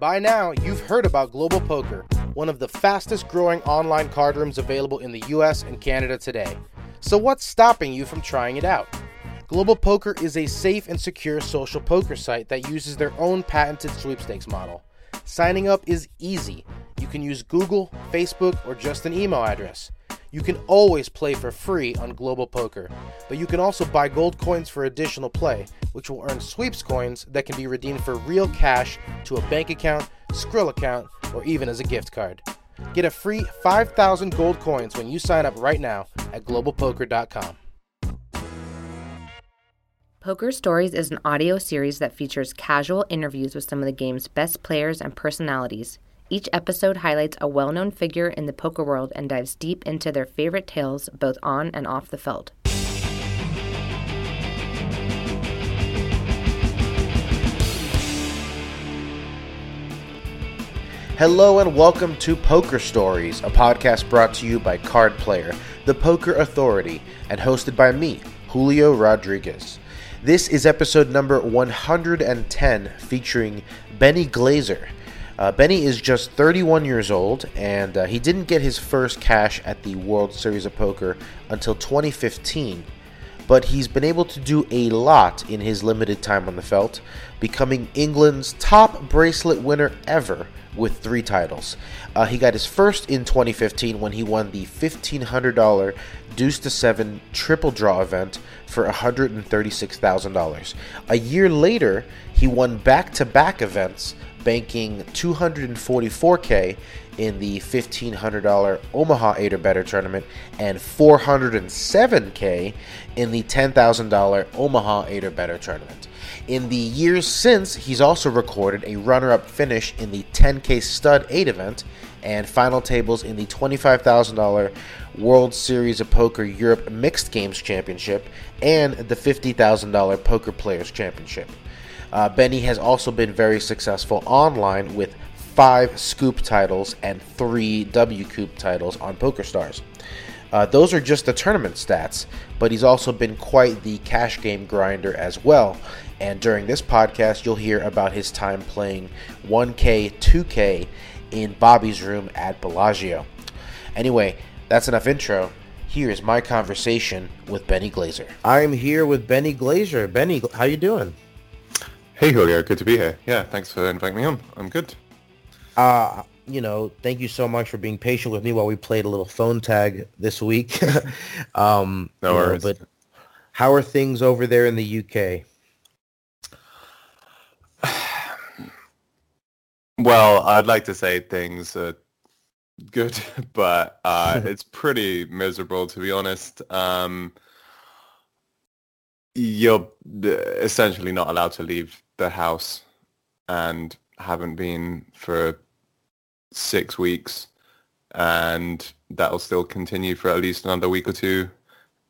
By now, you've heard about Global Poker, one of the fastest growing online card rooms available in the US and Canada today. So, what's stopping you from trying it out? Global Poker is a safe and secure social poker site that uses their own patented sweepstakes model. Signing up is easy. You can use Google, Facebook, or just an email address. You can always play for free on Global Poker, but you can also buy gold coins for additional play, which will earn sweeps coins that can be redeemed for real cash to a bank account, Skrill account, or even as a gift card. Get a free 5,000 gold coins when you sign up right now at globalpoker.com. Poker Stories is an audio series that features casual interviews with some of the game's best players and personalities. Each episode highlights a well known figure in the poker world and dives deep into their favorite tales both on and off the felt. Hello and welcome to Poker Stories, a podcast brought to you by Card Player, the poker authority, and hosted by me, Julio Rodriguez. This is episode number 110 featuring Benny Glaser. Uh, Benny is just 31 years old, and uh, he didn't get his first cash at the World Series of Poker until 2015. But he's been able to do a lot in his limited time on the felt, becoming England's top bracelet winner ever with three titles. Uh, he got his first in 2015 when he won the $1,500 Deuce to Seven Triple Draw event for $136,000. A year later, he won back to back events banking 244k in the $1,500 Omaha 8 or Better tournament and 407k in the $10,000 Omaha 8 or Better tournament. In the years since, he's also recorded a runner up finish in the 10k Stud 8 event and final tables in the $25,000 World Series of Poker Europe Mixed Games Championship and the $50,000 Poker Players Championship. Uh, Benny has also been very successful online with five SCOOP titles and three WCOOP titles on PokerStars. Uh, those are just the tournament stats, but he's also been quite the cash game grinder as well. And during this podcast, you'll hear about his time playing 1K, 2K in Bobby's room at Bellagio. Anyway, that's enough intro. Here is my conversation with Benny Glaser. I'm here with Benny Glaser. Benny, how you doing? Hey Julio, good to be here. Yeah, thanks for inviting me on. I'm good. Uh, you know, thank you so much for being patient with me while we played a little phone tag this week. um, no worries. Know, but how are things over there in the UK? well, I'd like to say things are good, but uh, it's pretty miserable to be honest. Um, you're essentially not allowed to leave the house and haven't been for six weeks and that'll still continue for at least another week or two.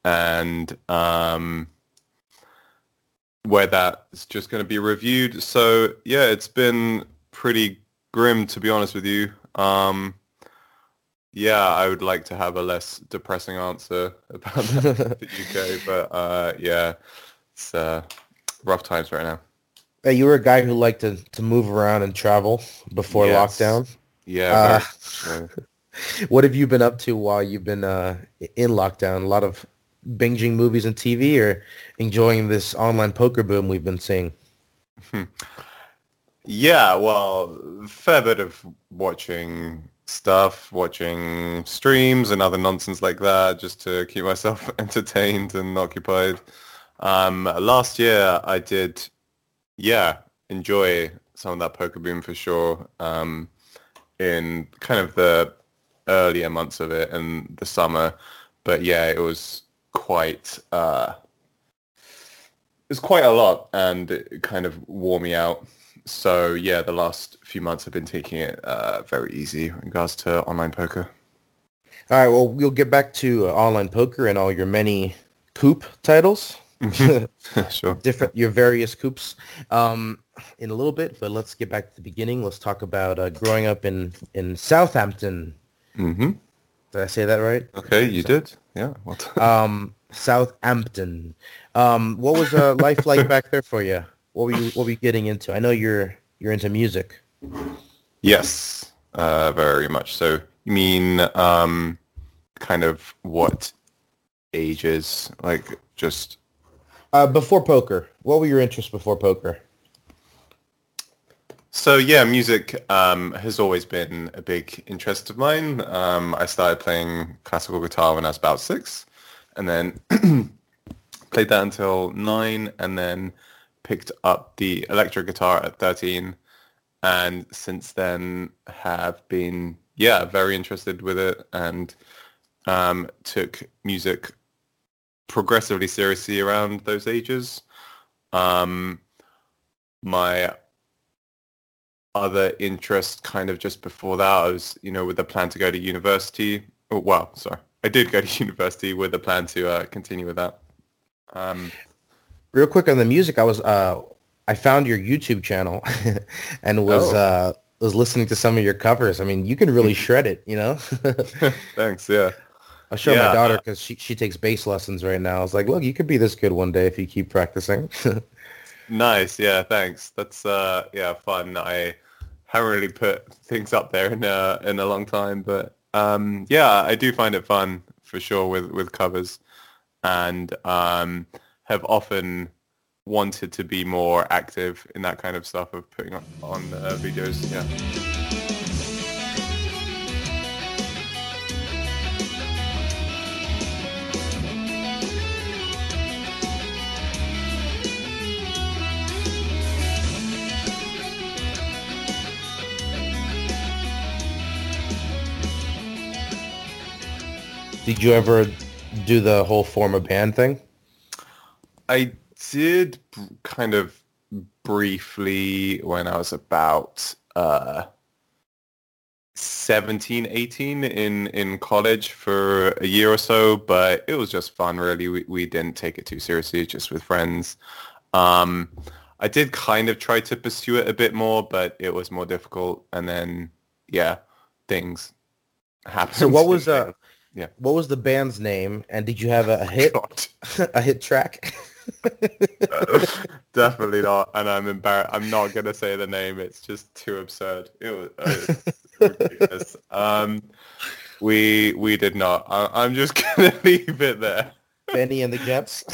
And um, where that's just going to be reviewed. So yeah it's been pretty grim to be honest with you. Um, yeah i would like to have a less depressing answer about the uk but uh, yeah it's uh, rough times right now Hey, you were a guy who liked to, to move around and travel before yes. lockdown. Yeah. Uh, what have you been up to while you've been uh, in lockdown? A lot of binging movies and TV, or enjoying this online poker boom we've been seeing? Hmm. Yeah, well, fair bit of watching stuff, watching streams and other nonsense like that, just to keep myself entertained and occupied. Um, last year, I did yeah, enjoy some of that poker boom for sure. Um, in kind of the earlier months of it and the summer, but yeah, it was quite uh, it was quite a lot, and it kind of wore me out. So yeah, the last few months I've been taking it uh, very easy in regards to online poker. All right, well, we'll get back to uh, online poker and all your many coop titles. sure. Different your various coops um, in a little bit, but let's get back to the beginning. Let's talk about uh, growing up in in Southampton. Mm-hmm. Did I say that right? Okay, you so, did. Yeah. What? um, Southampton. Um, what was uh, life like back there for you? What were you What were you getting into? I know you're you're into music. Yes, uh, very much so. You mean um, kind of what ages? Like just Uh, before poker, what were your interests before poker? So yeah, music um, has always been a big interest of mine. Um, I started playing classical guitar when I was about six, and then played that until nine, and then picked up the electric guitar at thirteen, and since then have been yeah very interested with it, and um, took music progressively seriously around those ages. Um, my other interest kind of just before that, I was, you know, with the plan to go to university. Oh, well, sorry. I did go to university with a plan to uh, continue with that. Um, Real quick on the music, I was uh, I found your YouTube channel and was Oh. uh, was listening to some of your covers. I mean, you can really shred it, you know. thanks. Yeah. I'll show my daughter because she she takes bass lessons right now. I was like, look, you could be this good one day if you keep practicing. Nice. Yeah. Thanks. That's uh, yeah, fun. I haven't really put things up there in a in a long time, but um, yeah, I do find it fun for sure with with covers, and um, have often wanted to be more active in that kind of stuff of putting on, on uh, videos. Yeah. Did you ever do the whole form a band thing? I did kind of briefly when I was about uh, 17, 18 in, in college for a year or so, but it was just fun really. We, we didn't take it too seriously, just with friends. Um, I did kind of try to pursue it a bit more, but it was more difficult. And then, yeah, things happened. So what was uh, Yeah. what was the band's name, and did you have a, hit a hit track? Definitely not, and I'm embarrassed. I'm not gonna say the name. It's just too absurd. It was uh, ridiculous. Um, we we did not. I, I'm just gonna leave it there. Benny and the Jets.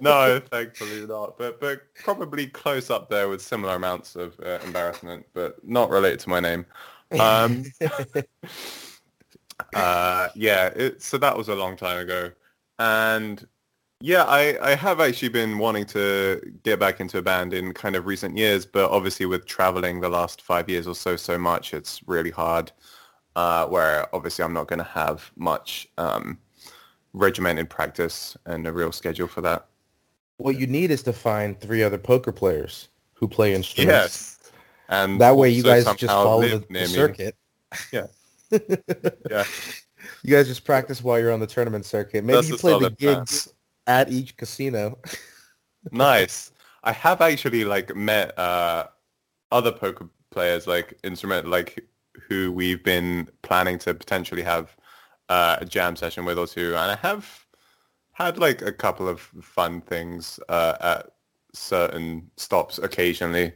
No, thankfully not. But but probably close up there with similar amounts of uh, embarrassment, but not related to my name. Um, uh, yeah, it, so that was a long time ago, and yeah, I, I have actually been wanting to get back into a band in kind of recent years, but obviously with traveling the last five years or so so much, it's really hard. Uh, where obviously I'm not going to have much um, regimented practice and a real schedule for that. what you need is to find three other poker players who play instruments. Yes, and That way, you guys just follow the, the circuit. Yeah. Yeah. You guys just practice while you're on the tournament circuit. Maybe That's you play the solid plan. gigs at each casino. nice. I have actually like met uh, other poker players, like instrument, like who we've been planning to potentially have uh, a jam session with or two, and I have had like a couple of fun things uh, at certain stops occasionally,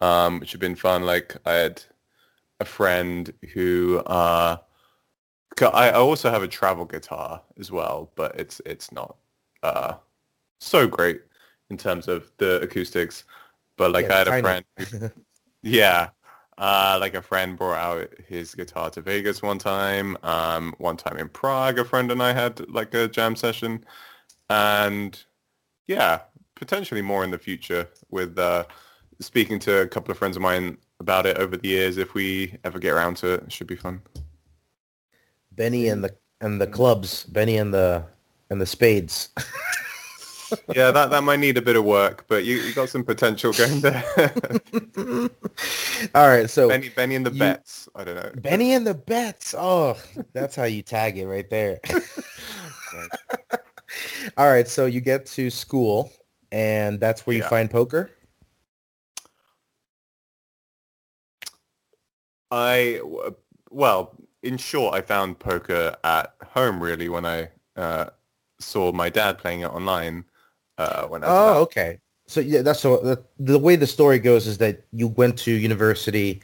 um, which have been fun. Like I had a friend who uh, I I also have a travel guitar as well, but it's it's not uh, so great in terms of the acoustics. But like Yeah, I had a friend, who- yeah, uh, like a friend brought out his guitar to Vegas one time. Um, one time in Prague, a friend and I had like a jam session, and yeah, potentially more in the future with uh, speaking to a couple of friends of mine about it over the years. If we ever get around to it, it should be fun. Benny and the and the clubs. Benny and the and the spades. yeah, that, that might need a bit of work, but you, you got some potential going there. All right, so Benny, Benny and the You- Bets. I don't know. Benny and the bets. Oh, that's how you tag it right there. All right, so you get to school, and that's where you find poker. I well, in short, I found poker at home really when I uh, saw my dad playing it online uh, when I was Oh, about okay. So yeah, that's so the, the way the story goes is that you went to university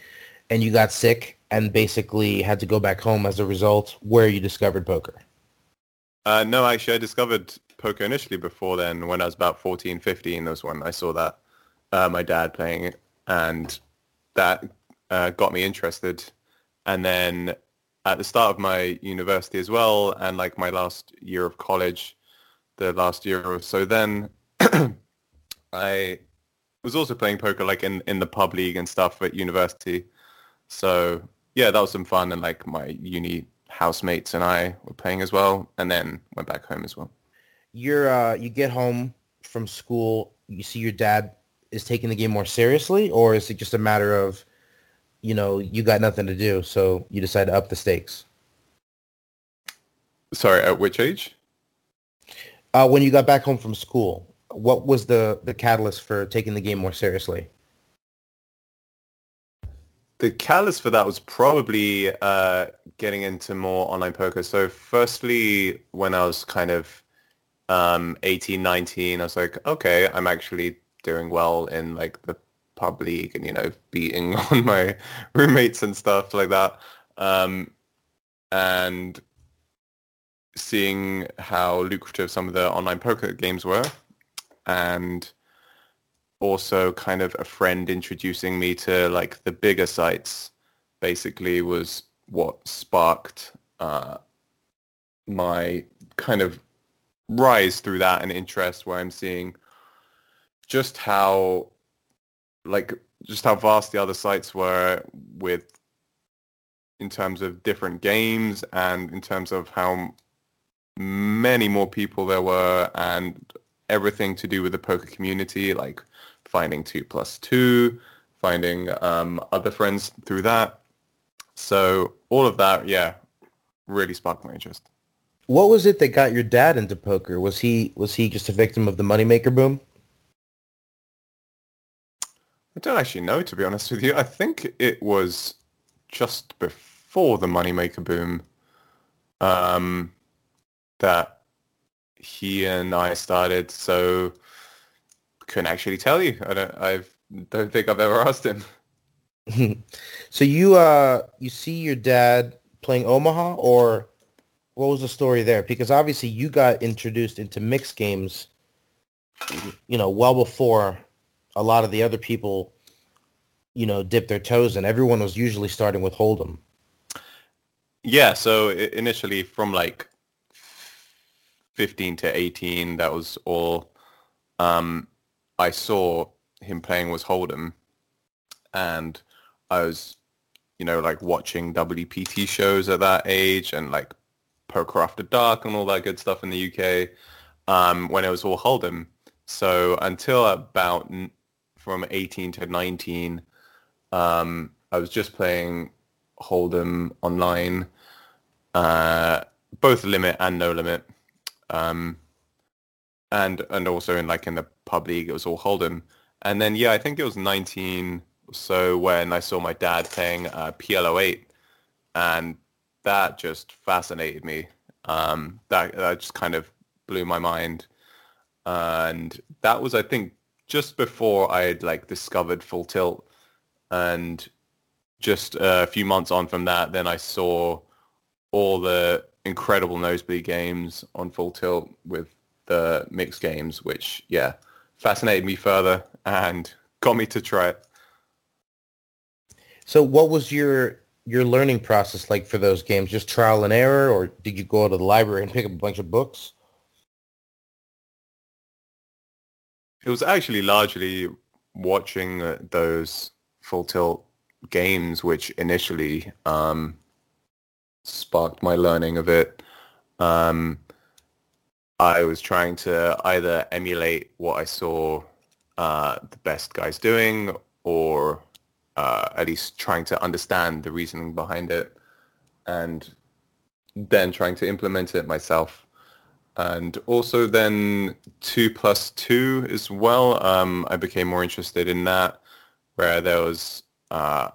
and you got sick and basically had to go back home as a result where you discovered poker. Uh, no, actually, I discovered poker initially before then when I was about 14, 15. That was when I saw that uh, my dad playing it, and that uh, got me interested. And then at the start of my university as well, and like my last year of college, the last year or so, then I was also playing poker like in, in the pub league and stuff at university. So yeah, that was some fun, and like my uni housemates and I were playing as well, and then went back home as well. You're uh, you get home from school, you see your dad is taking the game more seriously, or is it just a matter of, you know, you got nothing to do, so you decide to up the stakes? Sorry, at which age? Uh, when you got back home from school, what was the the catalyst for taking the game more seriously? the catalyst for that was probably uh, getting into more online poker. So firstly, when I was kind of um, 18, 19, I was like, okay, I'm actually doing well in like the pub league and, you know, beating on my roommates and stuff like that. Um, and seeing how lucrative some of the online poker games were and also kind of a friend introducing me to like the bigger sites basically was what sparked uh, my kind of rise through that and interest where I'm seeing just how like just how vast the other sites were with in terms of different games and in terms of how many more people there were and everything to do with the poker community like finding two plus two, finding um, other friends through that. So all of that, yeah, really sparked my interest. What was it that got your dad into poker? Was he was he just a victim of the moneymaker boom? I don't actually know, to be honest with you. I think it was just before the moneymaker boom um, that he and I started. So couldn't actually tell you. I don't. I don't think I've ever asked him. so you uh you see your dad playing Omaha, or what was the story there? Because obviously you got introduced into mixed games, you know, well before a lot of the other people, you know, dipped their toes in. Everyone was usually starting with Hold'em. Yeah. So initially, from like fifteen to eighteen, that was all. Um, I saw him playing was Hold'em, and I was, you know, like watching WPT shows at that age and like Poker After Dark and all that good stuff in the UK um, when it was all Hold'em. So until about from 18 to 19, um, I was just playing Hold'em online, uh, both limit and no limit. Um, and and also in like in the pub league it was all Hold'em. And then yeah, I think it was 19 or so when I saw my dad playing uh, PLO8, and that just fascinated me. Um, that that just kind of blew my mind, and that was I think just before I had like discovered Full Tilt, and just a few months on from that, then I saw all the incredible nosebleed games on Full Tilt with the mixed games, which yeah, fascinated me further and got me to try it. So, what was your your learning process like for those games? Just trial and error, or did you go to the library and pick up a bunch of books? It was actually largely watching uh, those full tilt games, which initially um, sparked my learning of it. Um, I was trying to either emulate what I saw uh, the best guys doing or uh, at least trying to understand the reasoning behind it and then trying to implement it myself. And also then 2 plus 2 as well. Um, I became more interested in that where there was, uh,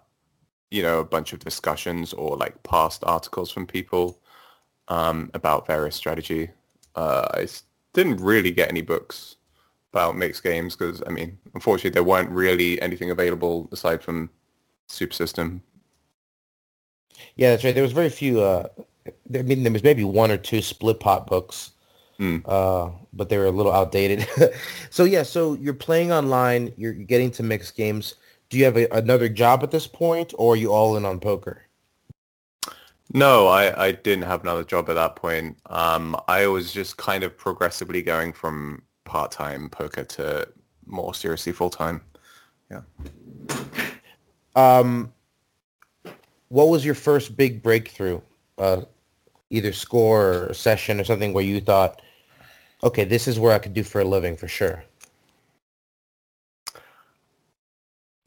you know, a bunch of discussions or like past articles from people um, about various strategy uh, I didn't really get any books about mixed games because I mean, unfortunately, there weren't really anything available aside from Super System. Yeah, that's right. There was very few. Uh, I mean, there was maybe one or two split pot books, Mm. uh, but they were a little outdated. so yeah, so you're playing online. You're getting to mixed games. Do you have a, another job at this point, or are you all in on poker? No, I, I didn't have another job at that point. Um, I was just kind of progressively going from part-time poker to more seriously full-time. Yeah. Um, what was your first big breakthrough? Uh, either score or session or something where you thought, okay, this is where I could do for a living for sure.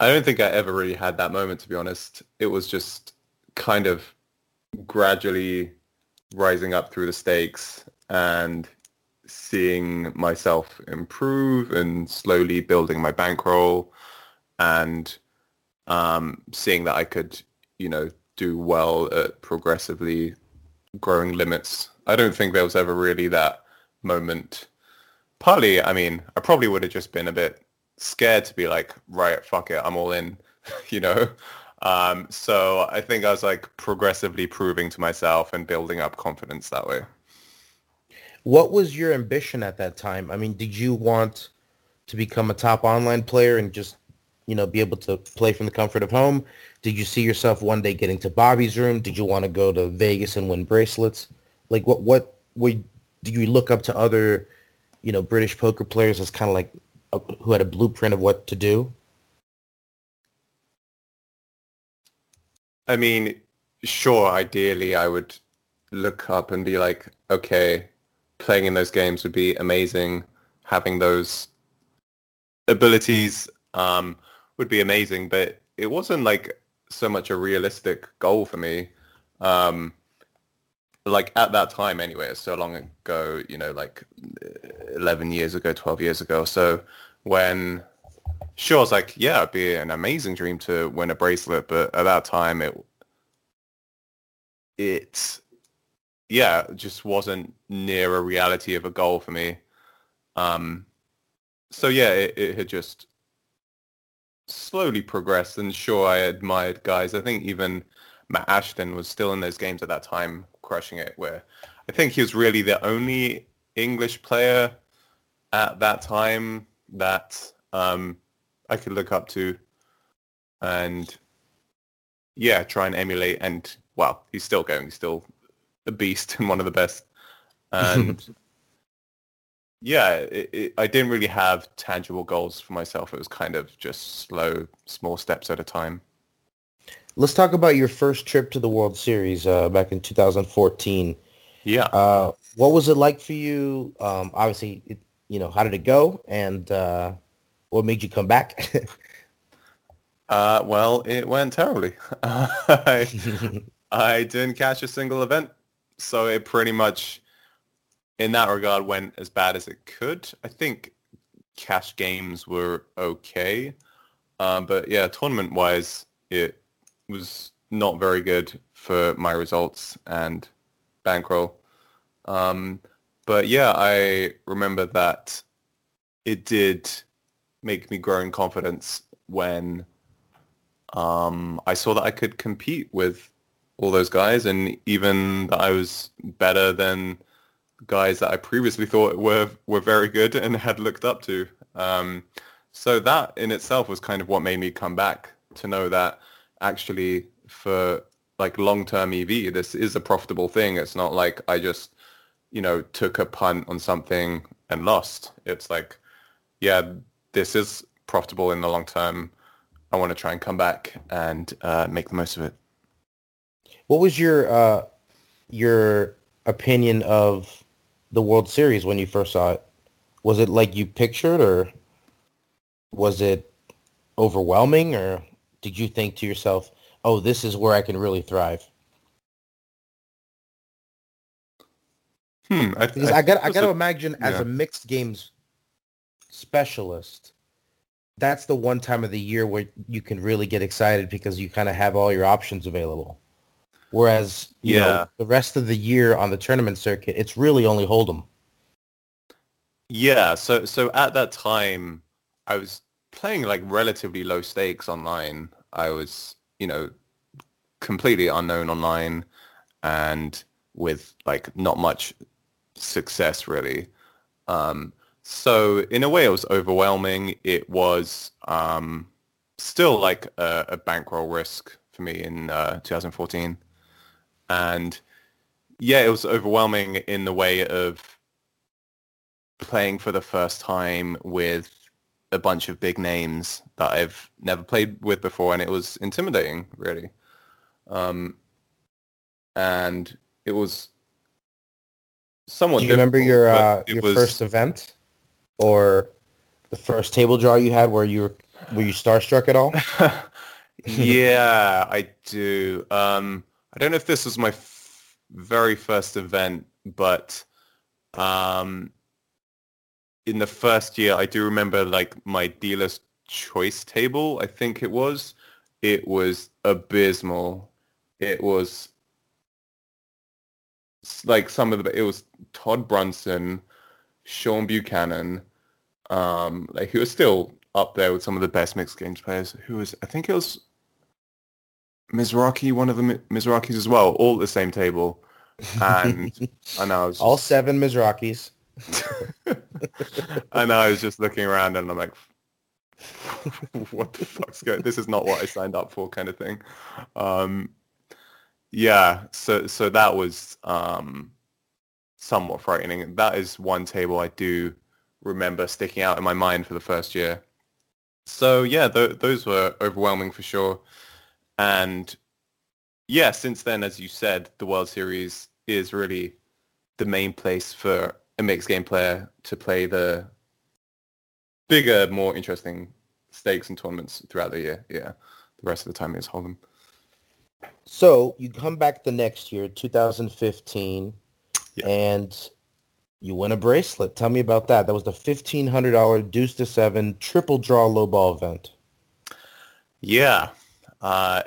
I don't think I ever really had that moment, to be honest. It was just kind of gradually rising up through the stakes and seeing myself improve and slowly building my bankroll and um, seeing that I could, you know, do well at progressively growing limits. I don't think there was ever really that moment. Partly, I mean, I probably would have just been a bit scared to be like, right, fuck it, I'm all in, you know? Um, so I think I was like progressively proving to myself and building up confidence that way. What was your ambition at that time? I mean, did you want to become a top online player and just, you know, be able to play from the comfort of home? Did you see yourself one day getting to Bobby's room? Did you want to go to Vegas and win bracelets? Like what what were do you look up to other, you know, British poker players as kind of like a, who had a blueprint of what to do? I mean, sure, ideally I would look up and be like, okay, playing in those games would be amazing. Having those abilities um, would be amazing, but it wasn't like so much a realistic goal for me. Um, like at that time anyway, so long ago, you know, like 11 years ago, 12 years ago. So when, sure, I was like, yeah, it'd be an amazing dream to win a bracelet, but at that time it, it, yeah, just wasn't near a reality of a goal for me. Um, so yeah, it, it had just slowly progressed and sure I admired guys. I think even Matt Ashton was still in those games at that time crushing it where I think he was really the only English player at that time that um, I could look up to and yeah, try and emulate and well, he's still going, he's still a beast and one of the best. And yeah, it, it, I didn't really have tangible goals for myself. It was kind of just slow, small steps at a time. Let's talk about your first trip to the World Series uh, back in 2014. Yeah. Uh, what was it like for you? Um, obviously, it, you know, how did it go, and uh, what made you come back? uh, well, it went terribly. I, I didn't catch a single event, so it pretty much, in that regard, went as bad as it could. I think cash games were okay, um, but yeah, tournament-wise, it was not very good for my results and bankroll. Um, but yeah, I remember that it did make me grow in confidence when um, I saw that I could compete with all those guys and even that I was better than guys that I previously thought were were very good and had looked up to. Um, so that in itself was kind of what made me come back to know that actually for like long-term EV, this is a profitable thing. It's not like I just, you know, took a punt on something and lost. It's like, yeah, this is profitable in the long term. I want to try and come back and uh, make the most of it. What was your uh, your opinion of the World Series when you first saw it? Was it like you pictured, or was it overwhelming, or did you think to yourself, "Oh, this is where I can really thrive"? Hmm. I, Because I, got I got to a- imagine as a mixed games specialist, that's the one time of the year where you can really get excited because you kind of have all your options available. Whereas, you know, Yeah. the rest of the year on the tournament circuit, it's really only Hold'em. Yeah, so so at that time, I was playing like relatively low stakes online. I was, you know, completely unknown online and with like not much success really. Um, so in a way, it was overwhelming. It was um, still like a, a, bankroll risk for me in uh, 2014, and yeah, it was overwhelming in the way of playing for the first time with a bunch of big names that I've never played with before, and it was intimidating, really. Um, and it was somewhat. Do you remember your uh, your was... first event, or the first table draw you had, where you were were you starstruck at all? yeah, I do. Um, I don't know if this was my f- very first event, but um, in the first year, I do remember like my dealer's choice table. I think it was. It was abysmal. It was like some of the. It was Todd Brunson, Shawn Buchanan, um, like who was still up there with some of the best mixed games players. Who was I think it was Mizrachi, one of the Mizrachis as well, all at the same table. And and I was all seven Mizrachis. and I was just looking around and I'm like, what the fuck's going? This is not what I signed up for, kind of thing. Um, yeah, so so that was um, somewhat frightening. That is one table I do remember sticking out in my mind for the first year. So yeah, th- those were overwhelming for sure. And yeah, since then, as you said, the World Series is really the main place for a mixed game player to play the bigger, more interesting stakes and tournaments throughout the year. Yeah, the rest of the time is Hold'em. So you come back the next year, 2015, yeah. and you win a bracelet. Tell me about that. That was the $1,500 Deuce to Seven triple draw low ball event. Yeah, uh,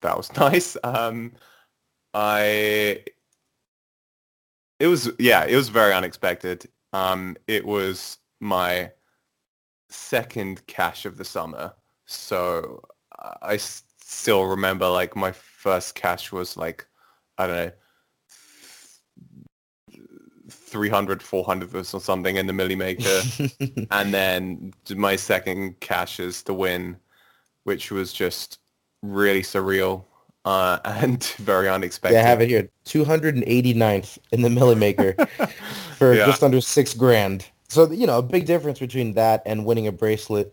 that was nice. Um, I it was yeah, it was very unexpected. Um, it was my second cash of the summer, so I still remember like my first cash was like I don't know 300 400 or something in the milli maker and then my second cash is the win which was just really surreal uh, and very unexpected. Yeah, I have it here. 289th in the milli maker for yeah. just under six grand. So, you know, a big difference between that and winning a bracelet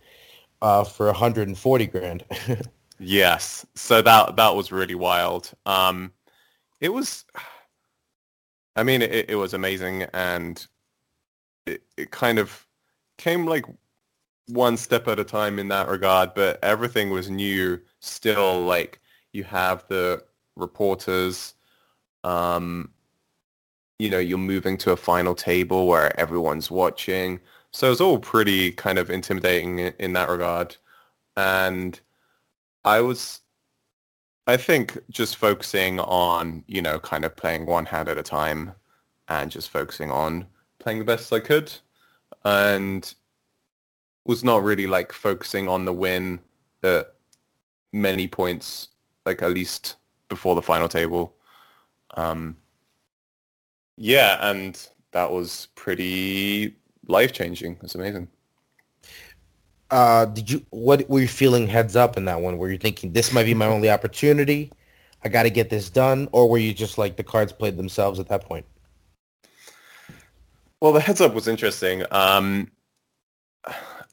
uh, for 140 grand. yes. So that that was really wild. Um, it was, I mean, it, it was amazing and it, it kind of came like one step at a time in that regard, but everything was new still like you have the reporters. Um, you know, you're moving to a final table where everyone's watching. So it's all pretty kind of intimidating in, that regard. And I was, I think, just focusing on, you know, kind of playing one hand at a time and just focusing on playing the best I could. And was not really like focusing on the win at many points like at least before the final table. Um, yeah, and that was pretty life changing. It's amazing. Uh, did you? What were you feeling heads up in that one? Were you thinking this might be my only opportunity? I got to get this done, or were you just like the cards played themselves at that point? Well, the heads up was interesting. Um,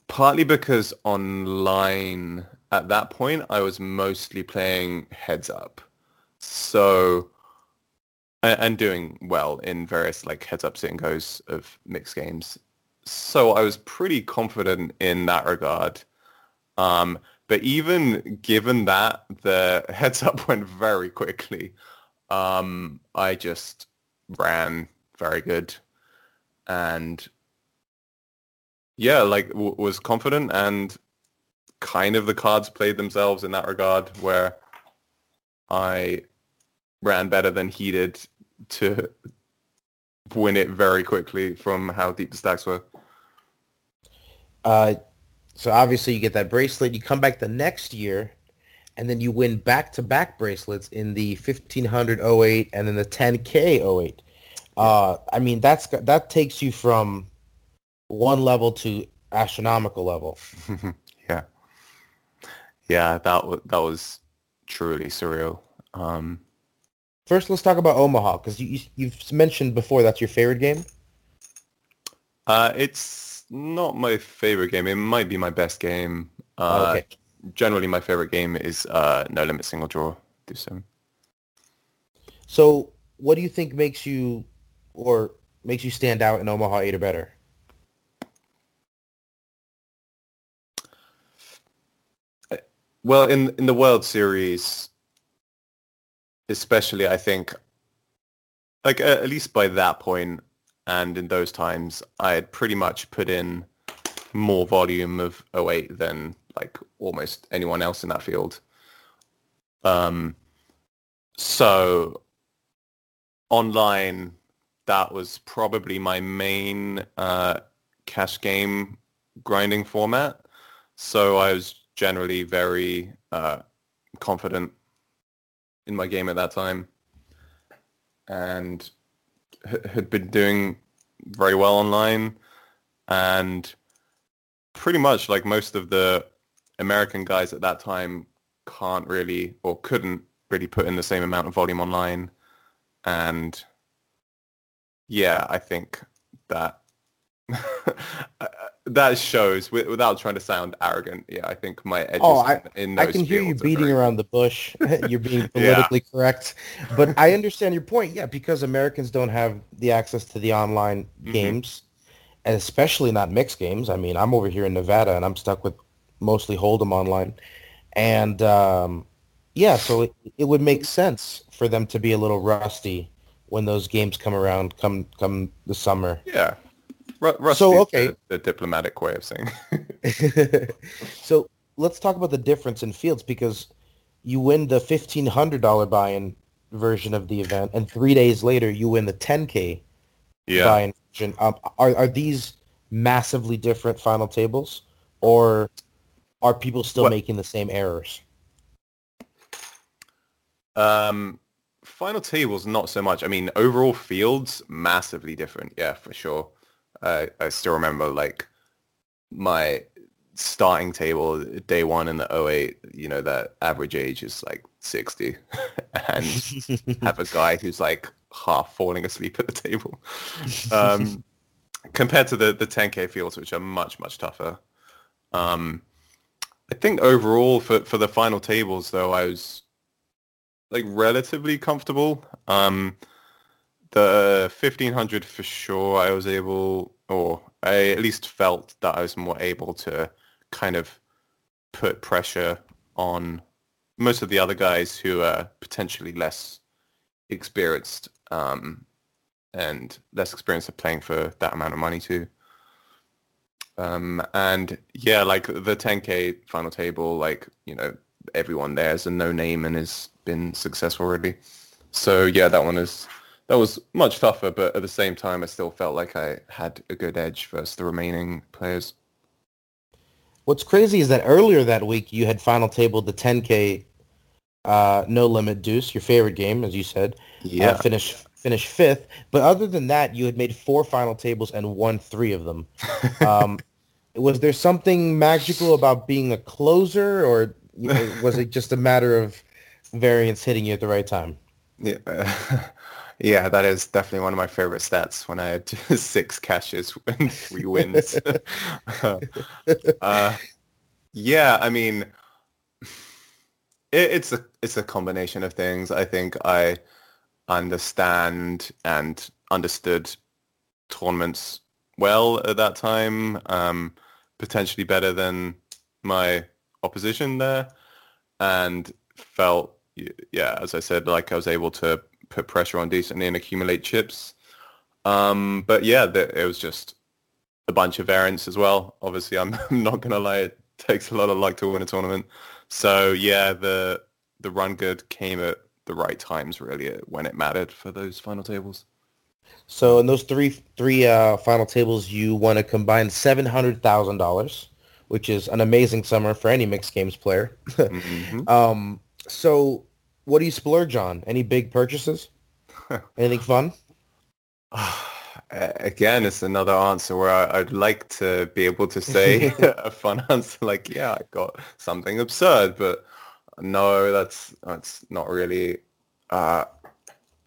partly because online at that point, I was mostly playing heads up. So, and doing well in various like heads up sit and goes of mixed games. So I was pretty confident in that regard. Um, but even given that, the heads up went very quickly. Um, I just ran very good and yeah, like w- was confident and kind of the cards played themselves in that regard where I ran better than he did to win it very quickly from how deep the stacks were. Uh, so obviously you get that bracelet. You come back the next year, and then you win back-to-back bracelets in the 1500 O8 and then the 10K O8. Uh, I mean, that's that takes you from one level to astronomical level. yeah, that was that was truly surreal. Um, First, let's talk about Omaha because you, you have mentioned before that's your favorite game. Uh, it's not my favorite game. It might be my best game. Uh, okay. Generally, my favorite game is uh, No Limit Single Draw. Do so. So, what do you think makes you, or makes you stand out in Omaha Eight or better? Well, in in the World Series, especially, I think, like uh, at least by that point and in those times, I had pretty much put in more volume of O8 than like almost anyone else in that field. Um, so online, that was probably my main uh, cash game grinding format. So I was generally very uh, confident in my game at that time. And h- had been doing very well online. And pretty much like most of the American guys at that time can't really or couldn't really put in the same amount of volume online. And yeah I think that that shows without trying to sound arrogant. Yeah, I think my edges. Oh, I, in, I can hear you beating around the bush. You're being politically yeah. correct, but I understand your point. Yeah, because Americans don't have the access to the online mm-hmm. games, and especially not mixed games. I mean, I'm over here in Nevada, and I'm stuck with mostly Hold'em online, and um, yeah, so it, it would make sense for them to be a little rusty when those games come around, come come the summer. Yeah, R- so okay, the, the, diplomatic way of saying. so let's talk about the difference in fields because you win the fifteen hundred dollar buy-in version of the event, and three days later you win the ten k yeah. buy-in version. Um, are are these massively different final tables, or are people still what? making the same errors? Um, final tables not so much. I mean, overall fields massively different. Yeah, for sure. I, I still remember like my starting table day one in the O8, you know, that average age is like 60 and have a guy who's like half falling asleep at the table. Um, compared to the, the 10K fields, which are much, much tougher. Um, I think overall for, for the final tables, though, I was like relatively comfortable. Um, the 1500 for sure I was able or I at least felt that I was more able to kind of put pressure on most of the other guys who are potentially less experienced um, and less experienced at playing for that amount of money too. Um, and yeah, like the 10k final table, like you know, everyone there is a no name and has been successful already. So yeah, that one is that was much tougher, but at the same time, I still felt like I had a good edge versus the remaining players. What's crazy is that earlier that week you had final tabled the 10K uh, No Limit Deuce, your favorite game, as you said. Uh, yeah. Uh, finish finish fifth. But other than that, you had made four final tables and won three of them. Um, was there something magical about being a closer, or was it just a matter of variance hitting you at the right time? Yeah. Yeah, that is definitely one of my favorite stats when I had six cashes and three wins. uh, yeah, I mean, it, it's a it's a combination of things. I think I understand and understood tournaments well at that time, um, potentially better than my opposition there, and felt yeah, as I said, like I was able to put pressure on decently and accumulate chips. Um, but yeah, the, it was just a bunch of variants as well. Obviously, I'm, I'm not going to lie, it takes a lot of luck to win a tournament. So yeah, the the run good came at the right times really when it mattered for those final tables. So in those three three uh, final tables, you won a combined seven hundred thousand dollars, which is an amazing summer for any mixed games player. Mhm. um, so what do you splurge on? Any big purchases? Anything fun? Again, it's another answer where I, I'd like to be able to say a fun answer like, yeah, I got something absurd, but no, that's that's not really uh,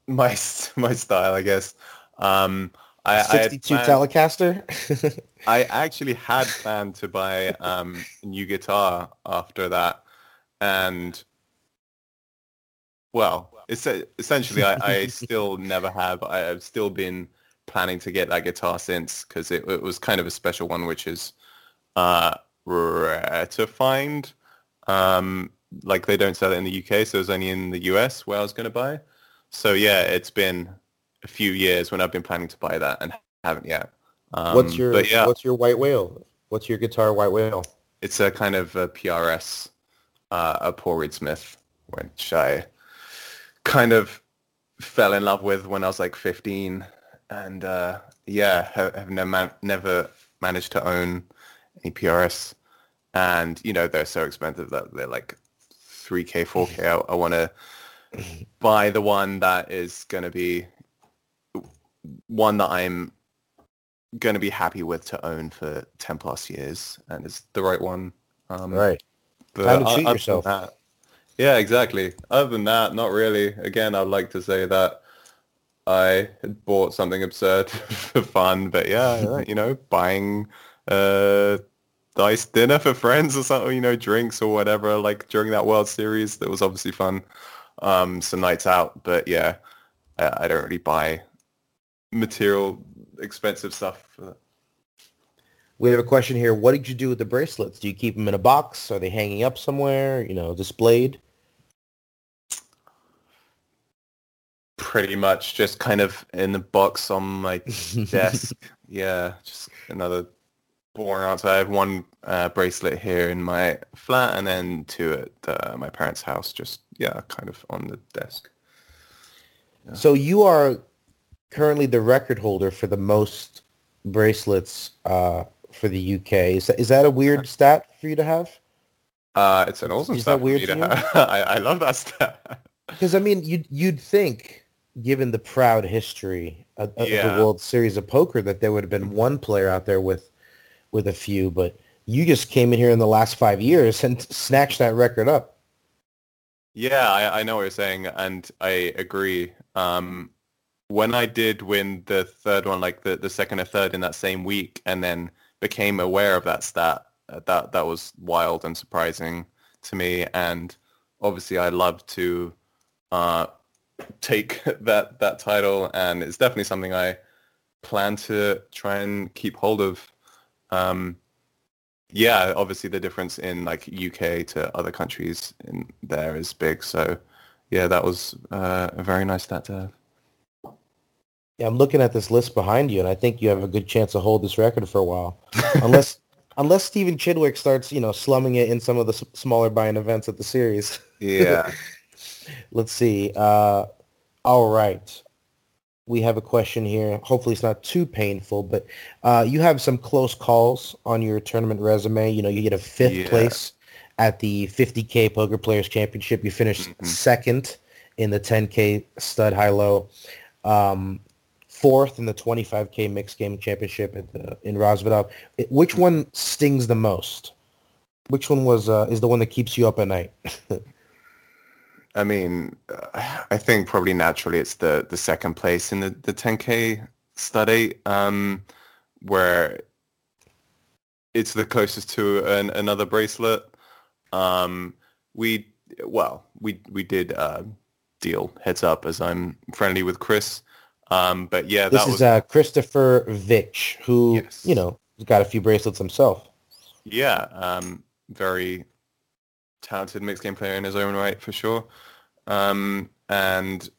my my style, I guess. Um, I, I, had Sixty-two planned- Telecaster. I actually had planned to buy um, a new guitar after that, and well, it's essentially I, I still never have. I have still been planning to get that guitar since because it, it was kind of a special one, which is uh, rare to find. Um, like they don't sell it in the UK, so it was only in the US where I was going to buy. So yeah, it's been a few years when I've been planning to buy that and haven't yet. Um, what's your yeah, What's your white whale? What's your guitar white whale? it's a kind of a PRS, uh, a Paul Reed Smith, which I kind of fell in love with when I was like 15, and uh, yeah, have, have never man- never managed to own any PRS, and you know they're so expensive that they're like 3k, 4k. I, I want to buy the one that is going to be one that I'm going to be happy with to own for 10 plus years and it's the right one. Um, Right. but Time to treat yourself. that- yeah, exactly. Other than that, not really. Again, I'd like to say that I had bought something absurd for fun, but yeah, you know, buying a nice dinner for friends or something, you know, drinks or whatever, like during that World Series, that was obviously fun. Um, some nights out, but yeah, I, I don't really buy material expensive stuff. For that. We have a question here. What did you do with the bracelets? Do you keep them in a box? Are they hanging up somewhere? You know, displayed? Pretty much just kind of in the box on my desk. yeah, just another boring answer. I have one uh, bracelet here in my flat and then two at uh, my parents' house. Just, yeah, kind of on the desk. So you are currently the record holder for the most bracelets uh, for the UK. Is that, is that a weird stat for you to have? Uh, it's an awesome Is that stuff. weird to to you? have. I, I love that stat. Because I mean, you'd you'd think, given the proud history of, of Yeah. the World Series of Poker, that there would have been one player out there with with a few. But you just came in here in the last five years and snatched that record up. Yeah, I, I know what you're saying, and I agree. Um, when I did win the third one, like the, the second or third in that same week, and then became aware of that stat, uh, that that was wild and surprising to me. And obviously, I love to uh, take that that title, and it's definitely something I plan to try and keep hold of. Um, yeah, obviously the difference in like UK to other countries in there is big. So yeah, that was uh, a very nice stat to have. Yeah, I'm looking at this list behind you, and I think you have a good chance to hold this record for a while, unless unless Stephen Chidwick starts, you know, slumming it in some of the s- smaller buying events at the series. Yeah. Let's see. Uh, all right. We have a question here. Hopefully it's not too painful, but uh, you have some close calls on your tournament resume. You know, you get a fifth Yeah. place at the 50K Poker Players Championship. You finished Mhm. second in the 10K Stud High Low. Um, fourth in the 25K Mixed Game Championship at the, in Rozvadov. Which one stings the most? Which one was uh, is the one that keeps you up at night? I mean, I think probably naturally it's the, the second place in the, the 10K study um, where it's the closest to an, another bracelet. Um, we, well, we, we did uh, deal heads up as I'm friendly with Chris. Um, but yeah, This that is was, uh, Christopher Vitch, who Yes. you know has got a few bracelets himself. Yeah, um, very talented mixed game player in his own right for sure. Um, and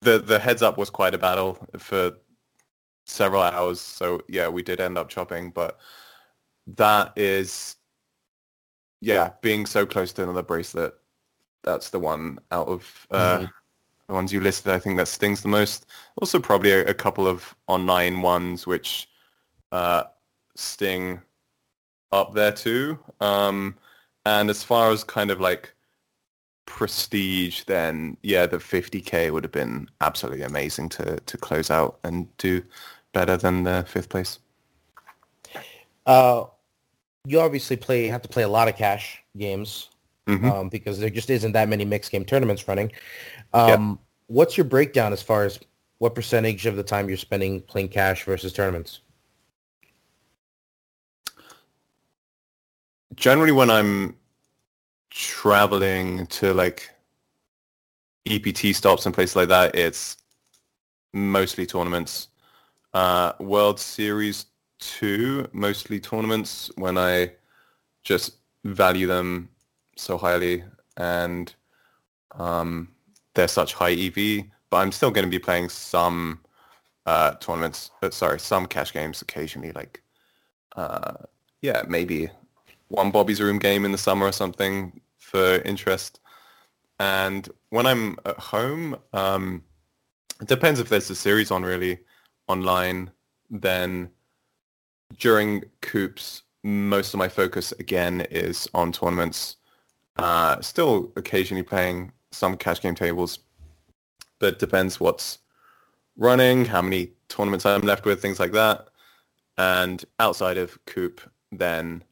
the the heads up was quite a battle for several hours. So yeah, we did end up chopping, but that is yeah, being so close to another bracelet, that's the one out of uh, Mhm. the ones you listed, I think that stings the most. Also, probably a, a couple of online ones which uh, sting up there too. Um, and as far as kind of like prestige, then yeah, the 50k would have been absolutely amazing to to close out and do better than the fifth place. Uh, you obviously play have to play a lot of cash games mm-hmm. um, because there just isn't that many mixed game tournaments running. Um, yep. What's your breakdown as far as what percentage of the time you're spending playing cash versus tournaments? Generally, when I'm traveling to like EPT stops and places like that, it's mostly tournaments. Uh, World Series 2, mostly tournaments when I just value them so highly and um, they're such high EV. But I'm still going to be playing some uh, tournaments, uh, sorry, some cash games occasionally, like, uh, yeah, maybe one Bobby's Room game in the summer or something for interest. And when I'm at home, um, it depends if there's a series on really online. Then during coops, most of my focus again is on tournaments. Uh, still occasionally playing some cash game tables, but depends what's running, how many tournaments I'm left with, things like that. And outside of coop, then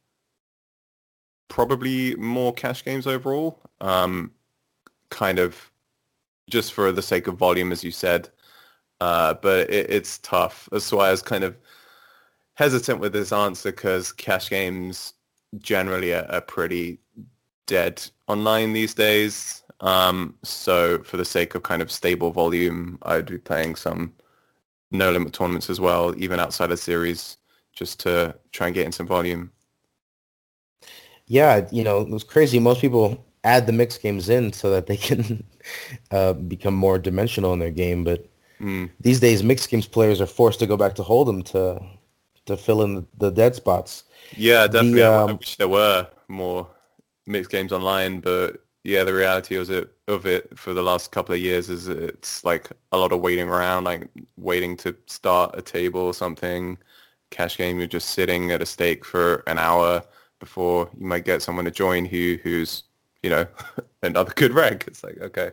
probably more cash games overall. Um, kind of just for the sake of volume, as you said. Uh, but it, it's tough. That's why I was kind of hesitant with this answer because cash games generally are, are, pretty dead online these days. Um, so for the sake of kind of stable volume, I'd be playing some no limit tournaments as well, even outside of series, just to try and get in some volume yeah, you know, it was crazy. Most people add the mixed games in so that they can uh, become more dimensional in their game. But mm. these days, mixed games players are forced to go back to Hold'em to to fill in the, the dead spots. Yeah, definitely. The, um, I wish there were more mixed games online, but yeah, the reality of it of it for the last couple of years is it's like a lot of waiting around, like waiting to start a table or something. Cash game, you're just sitting at a stake for an hour before you might get someone to join who who's you know another good rank. It's like okay,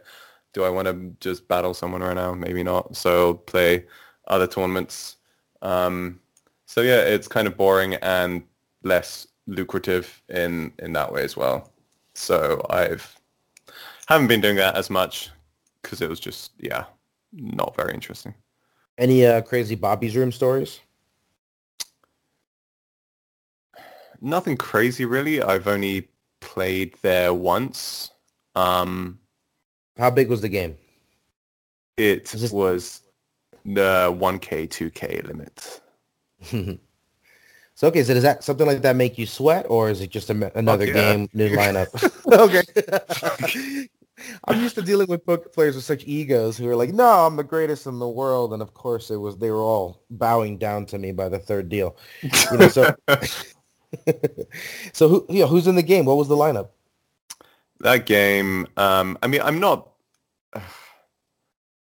do I want to just battle someone right now? Maybe not. So play other tournaments. Um, so yeah, it's kind of boring and less lucrative in in that way as well. So I've haven't been doing that as much because it was just yeah not very interesting. Any uh, crazy Bobby's room stories? Nothing crazy really. I've only played there once. Um, How big was the game? It this... was the 1K, 2K limit. so okay, so does that something like that make you sweat, or is it just a, another game, new lineup? okay. I'm used to dealing with poker players with such egos who are like, "No, I'm the greatest in the world," and of course, it was they were all bowing down to me by the third deal. You know, so so who yeah, who's in the game? What was the lineup? That game, um, I mean, I'm not.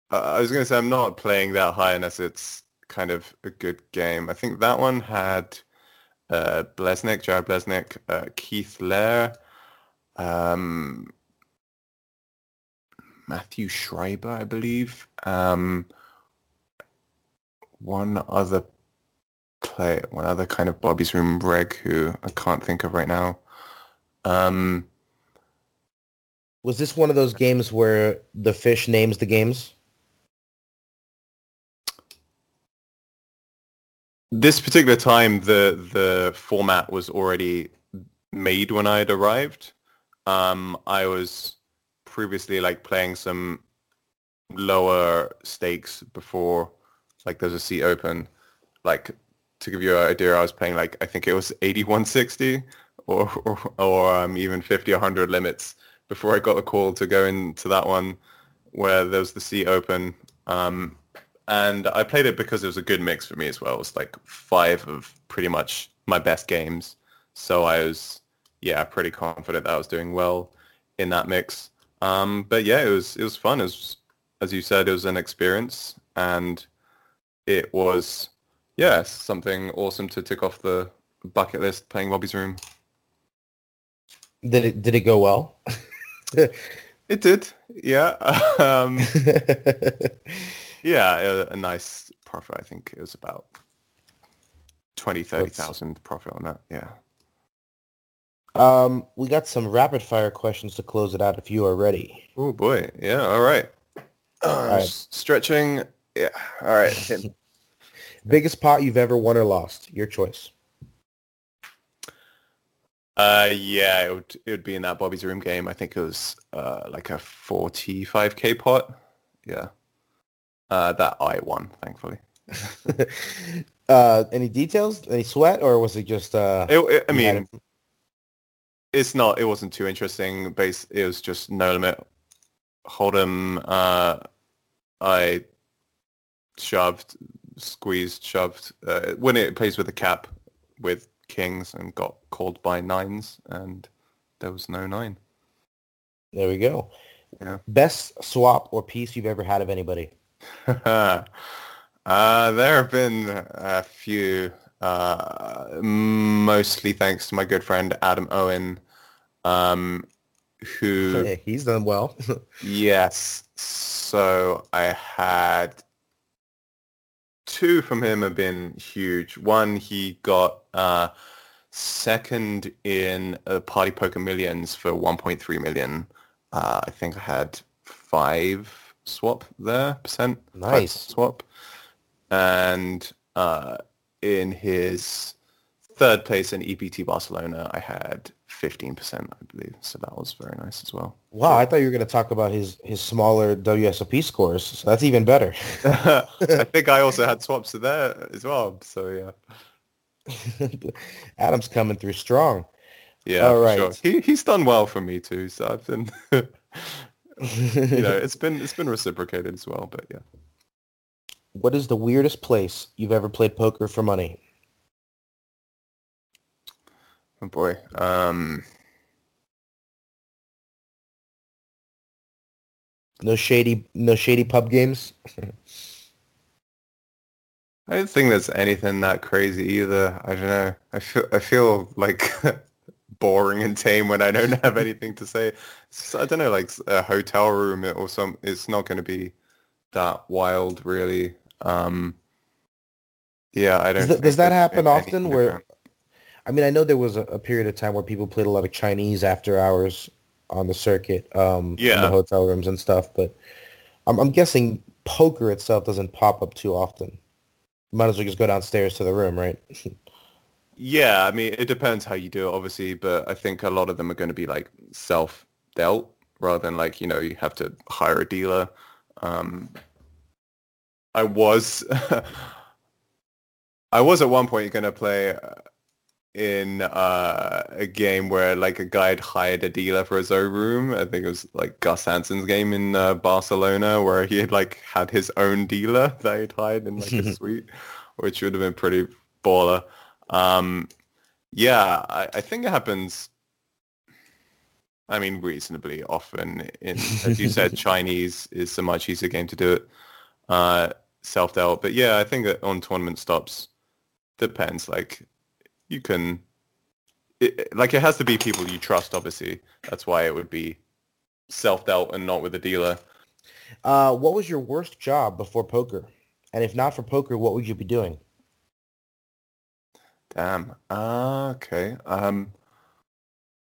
Uh, I was going to say I'm not playing that high unless it's kind of a good game. I think that one had uh, Bleznick, Jared Bleznick, uh, Keith Lehr, um, Matthew Schreiber, I believe. Um, one other play one other kind of Bobby's Room reg who I can't think of right now. Um, was this one of those games where the fish names the games? This particular time, the the format was already made when I had arrived. Um, I was previously like playing some lower stakes before, like there's a seat open, like to give you an idea, I was playing like I think it was 8160 or or, or um, even 50 or 100 limits before I got the call to go into that one where there was the seat open. Um, and I played it because it was a good mix for me as well. It was like five of pretty much my best games. So I was, yeah, pretty confident that I was doing well in that mix. Um, but yeah, it was it was fun. Was as you said, it was an experience, and it was, yeah, something awesome to tick off the bucket list. Playing Bobby's Room. Did it did it go well? it did, yeah. um, yeah, a, a, nice profit. I think it was about 20, 30,000 profit on that. Yeah. Um, we got some rapid fire questions to close it out if you are ready. Oh boy. Yeah. All right. all right. Stretching. Yeah. All right. Biggest pot you've ever won or lost? Your choice. Uh, yeah, it would it would be in that Bobby's Room game. I think it was uh like a 45k pot. Yeah. Uh, that I won, thankfully. uh, any details? Any sweat, or was it just? Uh, it, it, I mean, it's not. It wasn't too interesting. Base. It was just no limit. Hold'em. Uh, I shoved, squeezed, shoved. Uh, when it plays with a cap with kings and got called by nines, and there was no nine. There we go. Yeah. Best swap or piece you've ever had of anybody? uh, there have been a few, uh, mostly thanks to my good friend Adam Owen, um, who... Hey, he's done well. yes. So I had two from him have been huge. One, he got uh, second in uh, Party Poker Millions for 1.3 million. Uh, I think I had five swap there, percent. Nice. Swap. And uh, in his third place in EPT Barcelona, I had 15%, I believe. So that was very nice as well. Wow, I thought you were going to talk about his, his smaller WSOP scores. So that's even better. I think I also had swaps to there as well. So yeah. Adam's coming through strong. Yeah, All right. Sure. He, he's done well for me too. So I've been, you know, it's been it's been reciprocated as well. But yeah. What is the weirdest place you've ever played poker for money? Oh boy. Um, no shady, no shady pub games. I don't think there's anything that crazy either. I don't know. I feel I feel like boring and tame when I don't have anything to say. Just, I don't know, like a hotel room or some. It's not going to be that wild, really. Um, yeah, I don't. Does, does that happen often? Where I mean, I know there was a, a, period of time where people played a lot of Chinese after hours on the circuit, um, yeah. in the hotel rooms and stuff. But I'm, I'm guessing poker itself doesn't pop up too often. might as well just go downstairs to the room, right? yeah, I mean, it depends how you do it, obviously. But I think a lot of them are going to be like self-dealt rather than like you know you have to hire a dealer. Um, I was. I was at one point going to play uh, in uh, a game where like a guy had hired a dealer for his own room. I think it was like Gus Hansen's game in uh, Barcelona where he had like had his own dealer that he'd hired in like a suite, which would have been pretty baller. Um, yeah, I, I, think it happens. I mean, reasonably often. In as you said, Chinese is a much easier game to do it uh, self dealt. But yeah, I think that on tournament stops depends. Like you can it, like it has to be people you trust obviously. That's why it would be self-dealt and not with a dealer. Uh, what was your worst job before poker? And if not for poker what would you be doing? Damn. Uh, okay. Um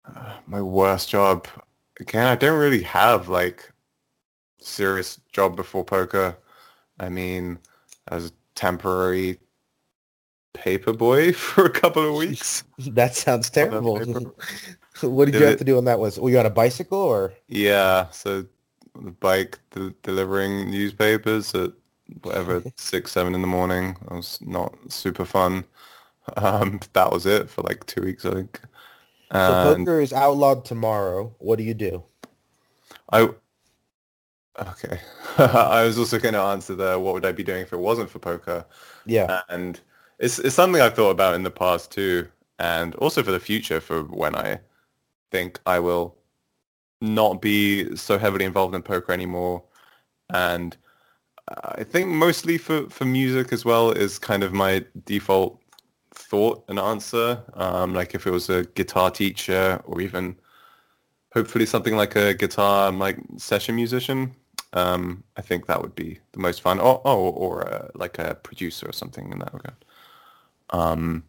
uh, my worst job again i don't really have like serious job before poker. I mean as a temporary paperboy for a couple of weeks. that sounds terrible. what did, did you have it, to do on that Was Were you on a bicycle or? Yeah, so the bike de- delivering newspapers at whatever six seven in the morning. It was not super fun. Um, that was it for like two weeks, I think. And so poker is outlawed tomorrow. What do you do? I okay. I was also going to answer the what would I be doing if it wasn't for poker? Yeah, and it's it's something I've thought about in the past too, and also for the future for when I think I will not be so heavily involved in poker anymore. and I think mostly for for music as well is kind of my default thought and answer. Um, like if it was a guitar teacher or even hopefully something like a guitar like session musician. Um, I think that would be the most fun. Or, oh, or uh, like a producer or something in that regard. Um,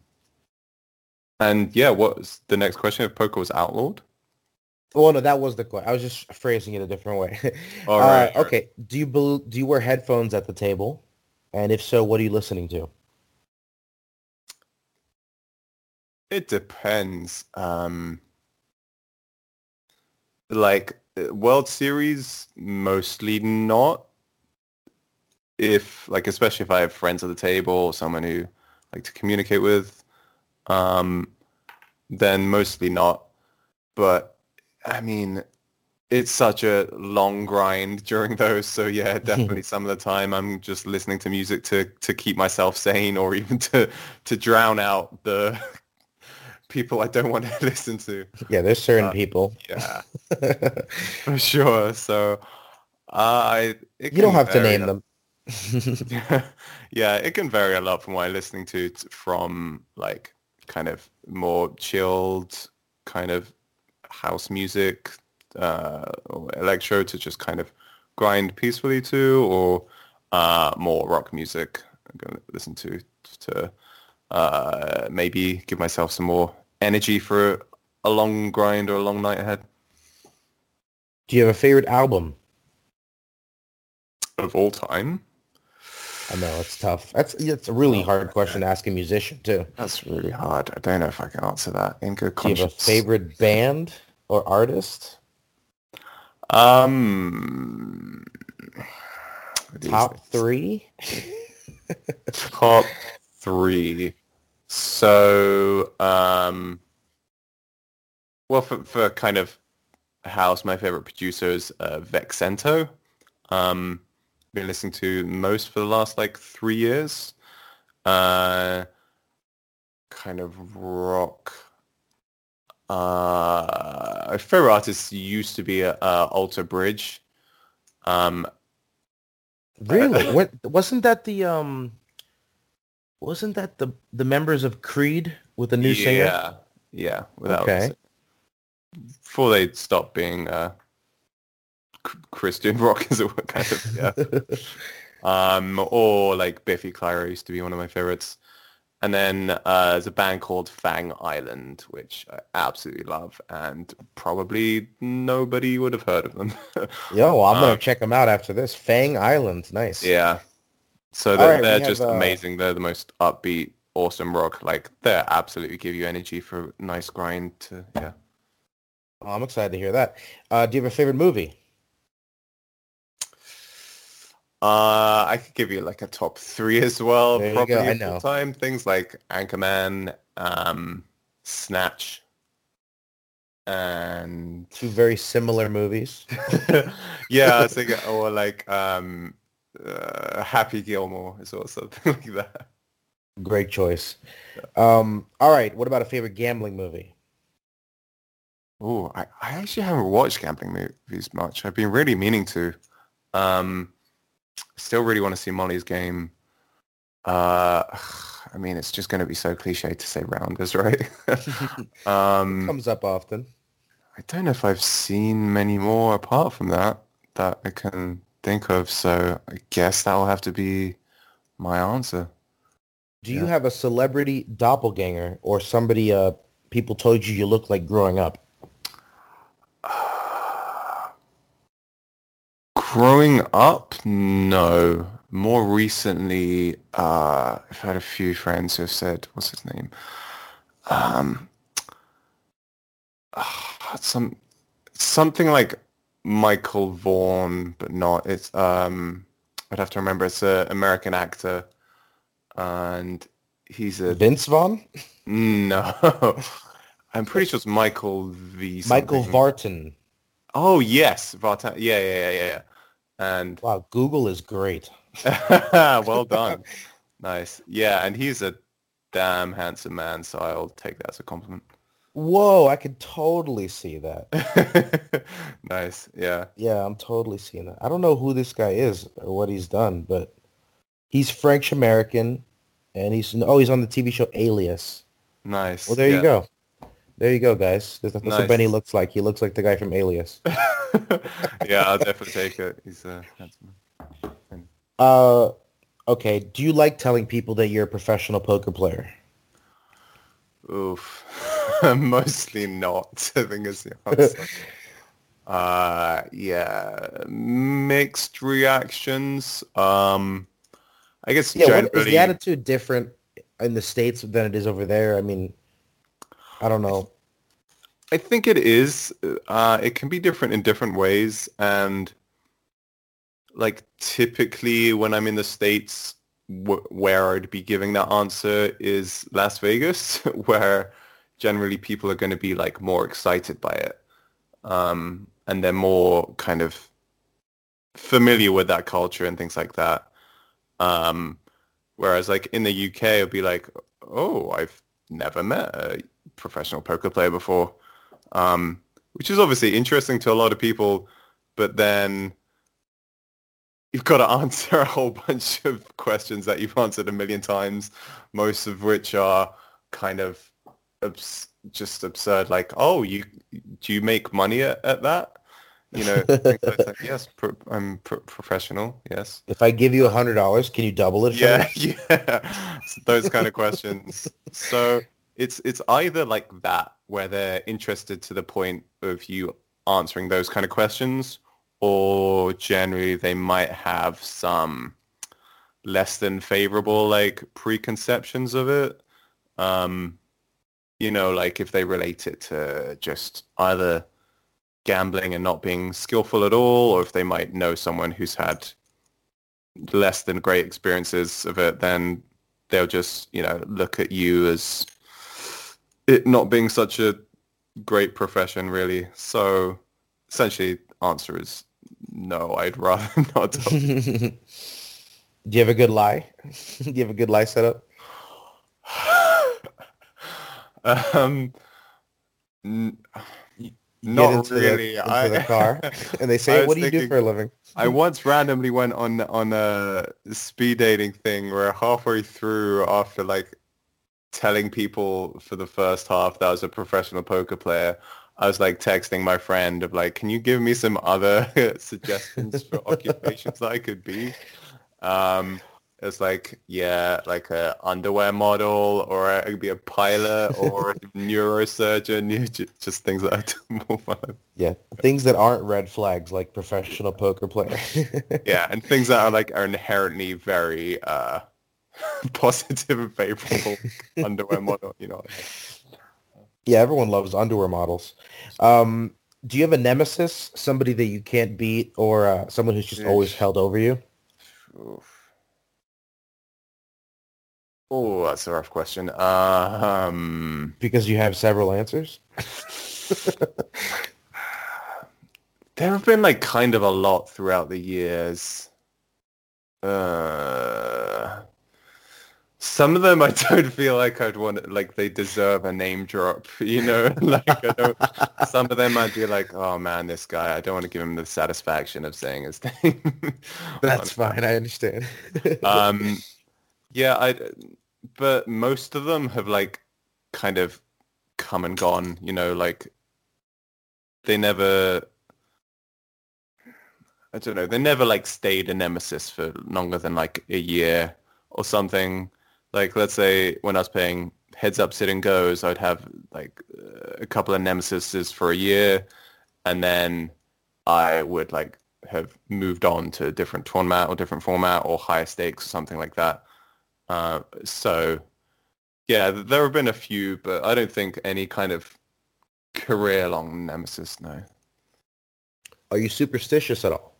and yeah, what was the next question? If poker was outlawed? Well, no, that was the question. I was just phrasing it a different way. All right. Uh, okay. Do you bel do you wear headphones at the table? And if so, what are you listening to? It depends. Um, like World Series, mostly not. If like, especially if I have friends at the table or someone who like to communicate with, um, then mostly not. But I mean, it's such a long grind during those. So yeah, definitely some of the time I'm just listening to music to to keep myself sane or even to to drown out the people I don't want to listen to. Yeah, there's certain Uh, people. Yeah, for sure. So I it you don't have to name them. yeah, it can vary a lot from what I'm listening to, from like kind of more chilled kind of house music uh, or electro to just kind of grind peacefully to, or uh, more rock music. I'm going to listen to to uh, maybe give myself some more energy for a long grind or a long night ahead. Do you have a favorite album? Of all time, I know it's tough. That's it's a really hard question to ask a musician too. that's really hard. I don't know if I can answer that in good Do you have a favorite band or artist? Um, Top three? top three. So, um, well, for, for kind of house, my favorite producer is uh, Vexento. Um, been listening to most for the last like three years. Uh, kind of rock. Uh, my favorite artist used to be uh, Alter Bridge. Um, Really? What wasn't that the um wasn't that the the members of Creed with the new singer? Yeah, yeah. Without Okay. before they stopped being uh, Christian rock, as it were, kind of. Yeah. um, or like Biffy Clyro used to be one of my favorites. And then uh, there's a band called Fang Island, which I absolutely love, and probably nobody would have heard of them. Yo, well, I'm gonna Um, check them out after this. Fang Island, nice. yeah. So they're, right, they're have, just uh, amazing. They're the most upbeat, awesome rock. Like they absolutely give you energy for a nice grind. To yeah. Oh, I'm excited to hear that. Uh, do you have a favorite movie? Uh, I could give you like a top three as well. There probably I know. time things like Anchorman, um, Snatch, and Two very similar movies. yeah, I was thinking, or like um, uh, Happy Gilmore is or something like that. Great choice. Um, all right. What about a favorite gambling movie? Oh, I, I actually haven't watched gambling movies much. I've been really meaning to. Um, still really want to see Molly's game. Uh, I mean, it's just going to be so cliche to say Rounders, right? um, Comes up often. I don't know if I've seen many more apart from that that I can think of. So I guess that will have to be my answer. Do you have a celebrity doppelganger or somebody uh people told you you look like growing up? Growing up, no. More recently, uh, I've had a few friends who have said, what's his name? Um, some something like Michael Vaughan, but not. It's um, I'd have to remember. It's an American actor, and he's a Vince Vaughn? no. I'm pretty sure it's Michael V. Michael. Vartan. Oh yes, Vartan. Yeah, yeah, yeah, yeah, yeah. And Wow, Google is great. well done. Nice. Yeah, and he's a damn handsome man, so I'll take that as a compliment. Whoa, I could totally see that. nice. Yeah. Yeah, I'm totally seeing that. I don't know who this guy is or what he's done, but he's French American, and he's oh he's on the TV show Alias. Nice. Well, there yeah. you go. There you go, guys. That's, that's Nice. what Benny looks like. He looks like the guy from Alias. yeah, I'll definitely take it. He's uh, handsome. Uh, okay. Do you like telling people that you're a professional poker player? Oof. Mostly not. I think is the answer. uh, yeah, mixed reactions. Um, I guess Yeah. Generally. is the attitude different in the states than it is over there? I mean, I don't know. I think it is. Uh, it can be different in different ways, and like typically when I'm in the states, where I'd be giving that answer is Las Vegas, where generally people are going to be like more excited by it, um, and they're more kind of familiar with that culture and things like that. Um, whereas like in the UK, it'd be like, oh, I've never met a professional poker player before um, which is obviously interesting to a lot of people, but then you've got to answer a whole bunch of questions that you've answered a million times, most of which are kind of abs- just absurd. Like, oh, you do you make money at, at that? You know, like yes, pro- I'm pro- professional. Yes. If I give you a hundred dollars, can you double it? Yeah, yeah. Those kind of questions. So it's it's either like that where they're interested to the point of you answering those kind of questions, or generally they might have some less than favorable like preconceptions of it. Um, you know, like if they relate it to just either gambling and not being skillful at all, or if they might know someone who's had less than great experiences of it, then they'll just, you know, look at you as it not being such a great profession, really. So essentially, answer is no. I'd rather not. Do you have a good lie? Do you have a good lie set up? Um, n- not really. The, I, the car, and they say, "What do you do for a living?" I once randomly went on on a speed dating thing where halfway through, after like telling people for the first half that I was a professional poker player, I was like texting my friend of like, "Can you give me some other suggestions for occupations that I could be?" Um, it's like, yeah, like a underwear model, or I could be a pilot, or a neurosurgeon, just things that do more fun. Yeah, things that aren't red flags, like professional poker player. yeah, and things that are like are inherently very uh, positive and favorable underwear model. You know, yeah, everyone loves underwear models. Um, do you have a nemesis, somebody that you can't beat, or uh, someone who's just always held over you? Oof. Oh, that's a rough question. Um, Because you have several answers. there have been like kind of a lot throughout the years. Uh, some of them I don't feel like I'd want like they deserve a name drop, you know. like I don't. Some of them I'd be like, oh man, this guy. I don't want to give him the satisfaction of saying his name. That's fine. I understand. um, yeah, I. But most of them have like kind of come and gone. You know, like they never. I don't know. They never like stayed a nemesis for longer than like a year or something. Like let's say when I was playing heads up sit and goes, I'd have like a couple of nemesises for a year, and then I would like have moved on to a different tournament or different format or higher stakes or something like that. Uh, so yeah, there have been a few, but I don't think any kind of career-long nemesis. No. Are you superstitious at all?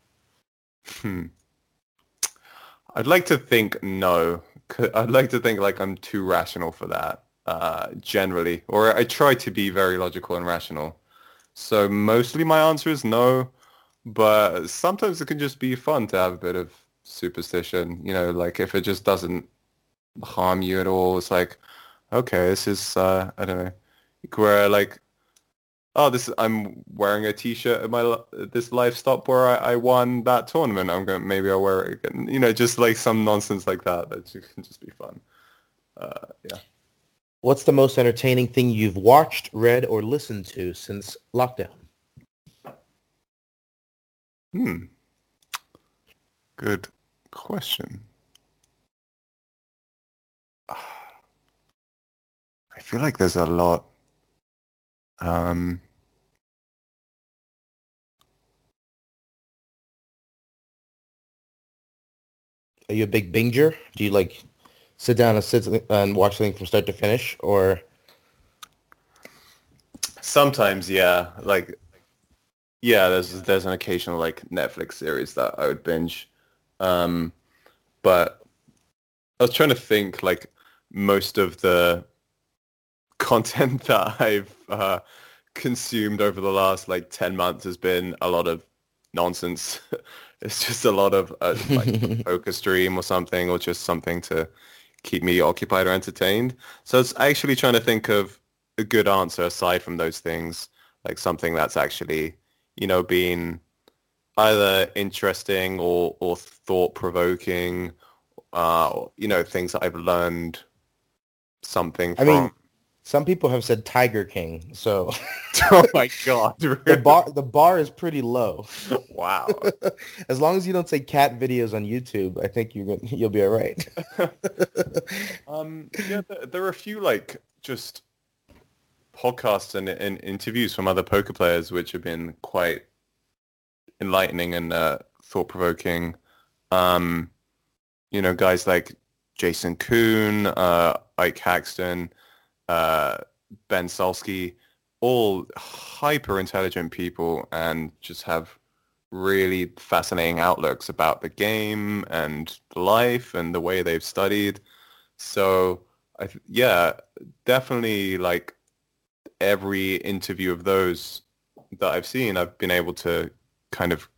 Hmm. I'd like to think no. I'd like to think like I'm too rational for that. Uh, generally, or I try to be very logical and rational. So mostly my answer is no, but sometimes it can just be fun to have a bit of superstition. You know, like if it just doesn't harm you at all, it's like, okay, this is uh, I don't know. where like, oh, this is, I'm wearing a T-shirt at my this live stop where I, I won that tournament. I'm going maybe I'll wear it again. You know, just like some nonsense like that that can just be fun. Uh, yeah. What's the most entertaining thing you've watched, read, or listened to since lockdown? Hmm. Good question. Feel like there's a lot. Um, Are you a big binger? Do you like sit down and sit and watch something from start to finish, or sometimes, yeah. Like, yeah, there's there's an occasional like Netflix series that I would binge, um, but I was trying to think like most of the content that I've uh, consumed over the last like 10 months has been a lot of nonsense. it's just a lot of uh, like poker stream or something or just something to keep me occupied or entertained. So it's actually trying to think of a good answer aside from those things, like something that's actually, you know, been either interesting or, or thought-provoking, uh, you know, things that I've learned something I from. Mean, some people have said Tiger King, so. oh my god! the bar the bar is pretty low. Wow. as long as you don't say cat videos on YouTube, I think you you'll be all right. um, yeah, there, there, are a few like just podcasts and, and interviews from other poker players which have been quite enlightening and uh, thought provoking. Um, you know, guys like Jason Koon, uh, Ike Haxton Ben Sulsky, all hyper intelligent people and just have really fascinating outlooks about the game and life and the way they've studied. So I th- yeah, definitely like every interview of those that I've seen, I've been able to kind of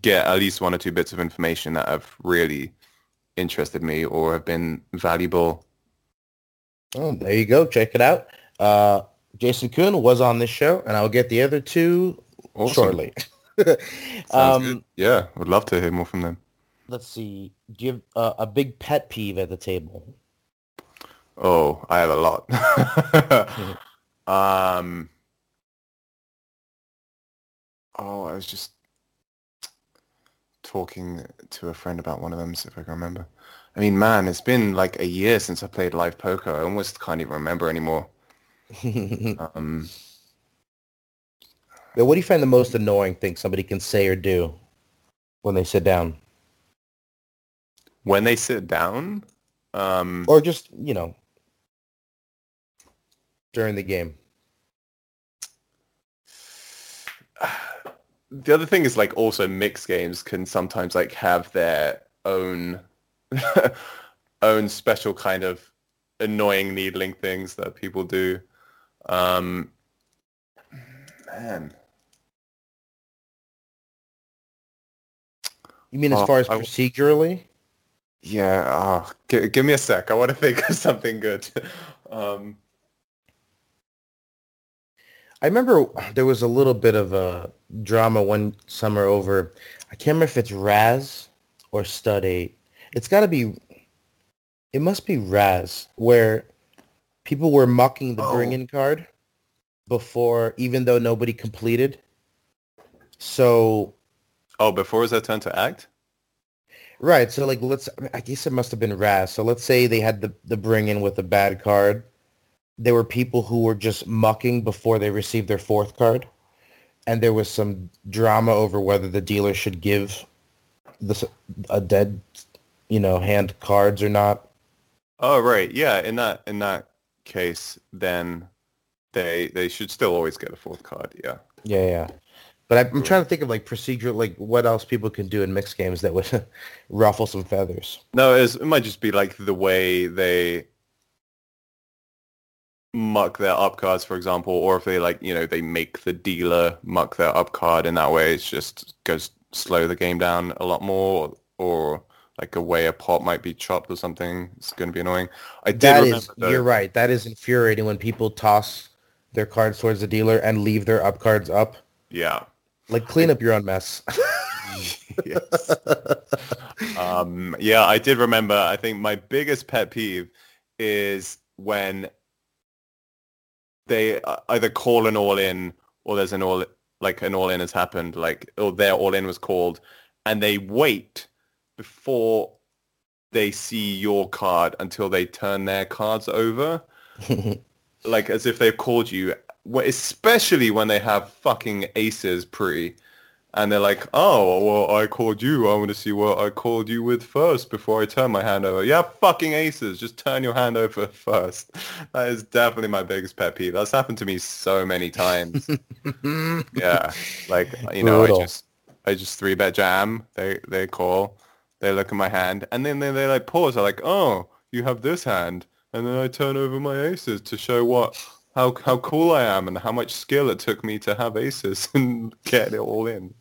get at least one or two bits of information that have really interested me or have been valuable Oh, there you go. Check it out. Uh, Jason Koon was on this show, and I'll get the other two awesome. shortly. um, yeah, would love to hear more from them. Let's see. Do you have uh, a big pet peeve at the table? Oh, I have a lot. um, oh, I was just talking to a friend about one of them, see if I can remember. I mean, man, it's been like a year since I played live poker. I almost can't even remember anymore. um, but what do you find the most annoying thing somebody can say or do when they sit down? When they sit down? Um, or just, you know, during the game? The other thing is like also mixed games can sometimes like have their own own special kind of annoying needling things that people do. Um, man. You mean as oh, far as procedurally? Yeah. Oh, g- give me a sec. I want to think of something good. um, I remember there was a little bit of a drama one summer over. I can't remember if it's Razz or Stud Eight, it's got to be. It must be Razz where people were mocking the oh. bring-in card before, even though nobody completed. So. Oh, before was that turned to act. Right. So like, let's. I guess it must have been Razz. So let's say they had the the bring-in with a bad card. There were people who were just mucking before they received their fourth card, and there was some drama over whether the dealer should give this a dead you know, hand cards or not. Oh right, yeah. In that in that case, then they they should still always get a fourth card. Yeah. Yeah, yeah. But I'm, trying to think of like procedure, like what else people can do in mixed games that would ruffle some feathers. No, it might just be like the way they muck their up cards, for example, or if they like, you know, they make the dealer muck their up card in that way, it just goes slow the game down a lot more, or like a way a pot might be chopped or something. It's going to be annoying. I did that is, you're right. That is infuriating when people toss their cards towards the dealer and leave their up cards up. Yeah. Like clean up your own mess. yes. um, yeah, I did remember. I think my biggest pet peeve is when they uh, either call an all in or there's an all like an all in has happened, like or their all in was called, and they wait before they see your card until they turn their cards over, like as if they've called you. Especially when they have fucking aces pre, and they're like, "Oh, well, I called you. I want to see what I called you with first before I turn my hand over." Yeah, fucking aces. Just turn your hand over first. That is definitely my biggest pet peeve. That's happened to me so many times. yeah, like you know, Brutal. I just I just three bet jam. They they call. They look at my hand, and then they they like pause. They're like, "Oh, you have this hand," and then I turn over my aces to show what how how cool I am and how much skill it took me to have aces and get it all in.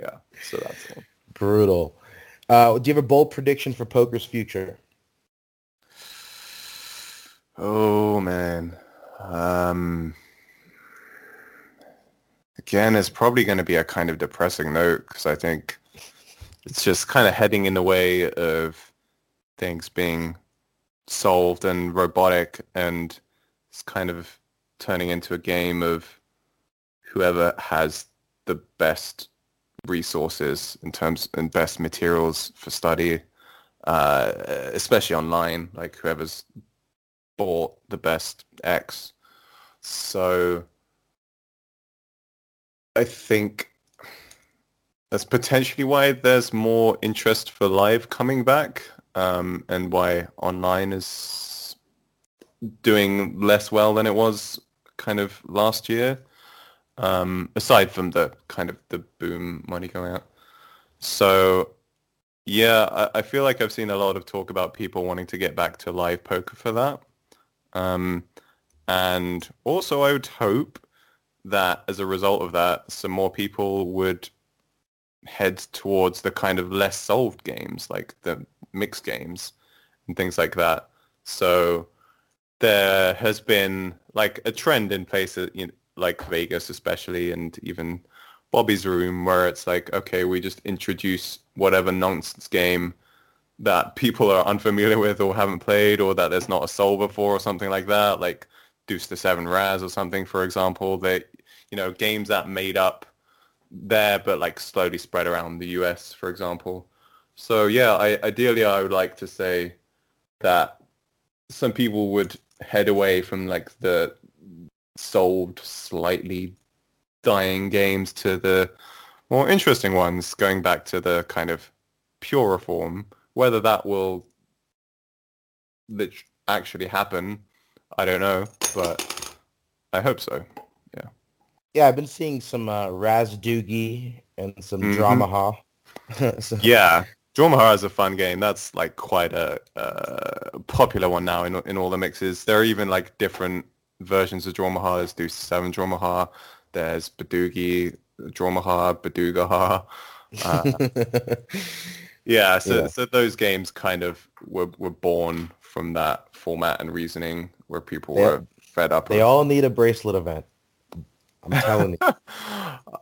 Yeah, so that's all. Brutal. Uh, do you have a bold prediction for poker's future? Oh man. Um again it's probably going to be a kind of depressing note because I think it's just kind of heading in the way of things being solved and robotic and it's kind of turning into a game of whoever has the best resources in terms and best materials for study uh, especially online like whoever's bought the best X. So I think that's potentially why there's more interest for live coming back um, and why online is doing less well than it was kind of last year. Um, aside from the kind of the boom money going out. So yeah, I, I feel like I've seen a lot of talk about people wanting to get back to live poker for that. Um, and also I would hope that as a result of that, some more people would head towards the kind of less solved games, like the mixed games and things like that. So there has been like a trend in places you know, like Vegas especially and even Bobby's room where it's like, okay, we just introduce whatever nonsense game that people are unfamiliar with or haven't played or that there's not a solver for or something like that, like Deuce to Seven Razz or something, for example. They, you know, games that made up there but like slowly spread around the US, for example. So yeah, I, ideally I would like to say that some people would head away from like the sold slightly dying games to the more interesting ones, going back to the kind of purer form. Whether that will actually happen, I don't know, but I hope so. Yeah, I've been seeing some uh, Razzdugi and some Mhm. Dramaha. so, Yeah, Dramaha is a fun game. That's like quite a uh, popular one now in in all the mixes. There are even like different versions of Dramaha. There's Deuce Seven Dramaha. There's Badugi Dramaha, Badugahar. Uh, yeah, so Yeah. so those games kind of were were born from that format and reasoning where people They- were fed up. they of- all need a bracelet event. I'm telling you.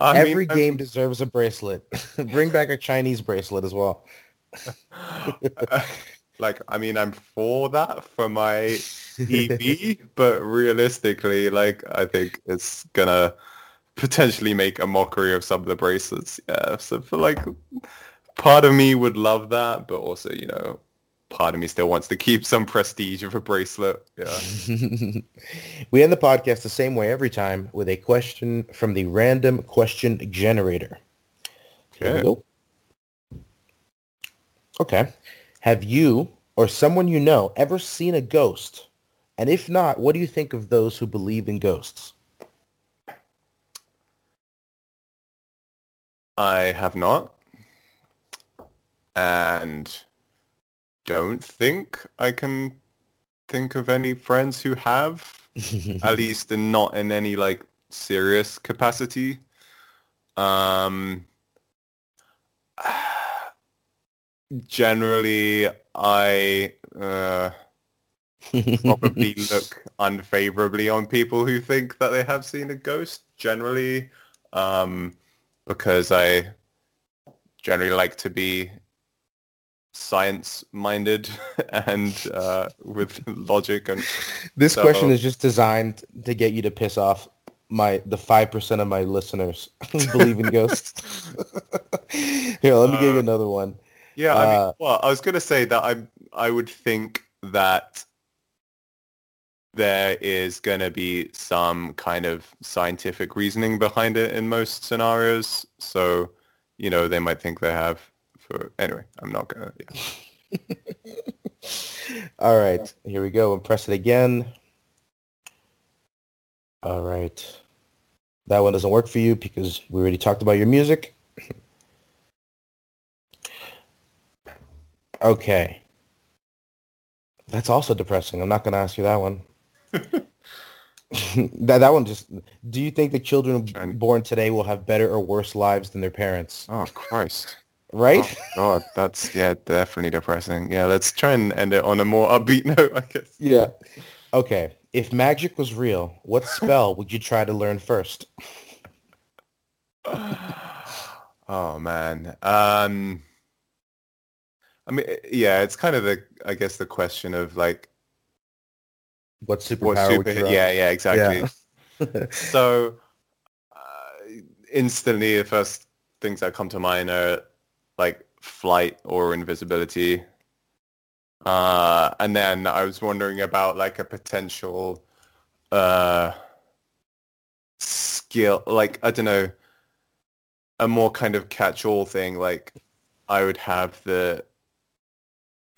Mean, Every I'm- game deserves a bracelet. Bring back a Chinese bracelet as well. like I mean I'm for that for my EV, but realistically, like I think it's gonna potentially make a mockery of some of the bracelets. Yeah, so for like part of me would love that, but also you know part of me still wants to keep some prestige of a bracelet. Yeah. we end the podcast the same way every time with a question from the random question generator. Okay. Okay. Have you or someone you know ever seen a ghost? And if not, what do you think of those who believe in ghosts? I have not, and don't think I can think of any friends who have. at least in not in any like serious capacity. Um, generally, I uh, probably look unfavorably on people who think that they have seen a ghost generally um, because I generally like to be science minded and uh, with logic and this so- question is just designed to get you to piss off my the five percent of my listeners who believe in ghosts. Here, let me give you Uh, another one. yeah I mean, Uh, well I was going to say that I I would think that there is going to be some kind of scientific reasoning behind it in most scenarios so you know they might think they have for anyway I'm not to yeah. All right, here we go. And press it again. All right. That one doesn't work for you because we already talked about your music. Okay. That's also depressing. I'm not to ask you that one. that that one just. Do you think the children born today will have better or worse lives than their parents? oh Christ Right? Oh God, that's yeah, definitely depressing. Yeah, let's try and end it on a more upbeat note, I guess. Yeah. Okay. If magic was real, what spell would you try to learn first? Oh man. Um I mean yeah, it's kind of the I guess the question of like What superpower what super yeah, yeah, exactly. Yeah. so uh, instantly the first things that come to mind are like flight or invisibility. Uh and then I was wondering about like a potential uh skill like I don't know a more kind of catch-all thing like I would have the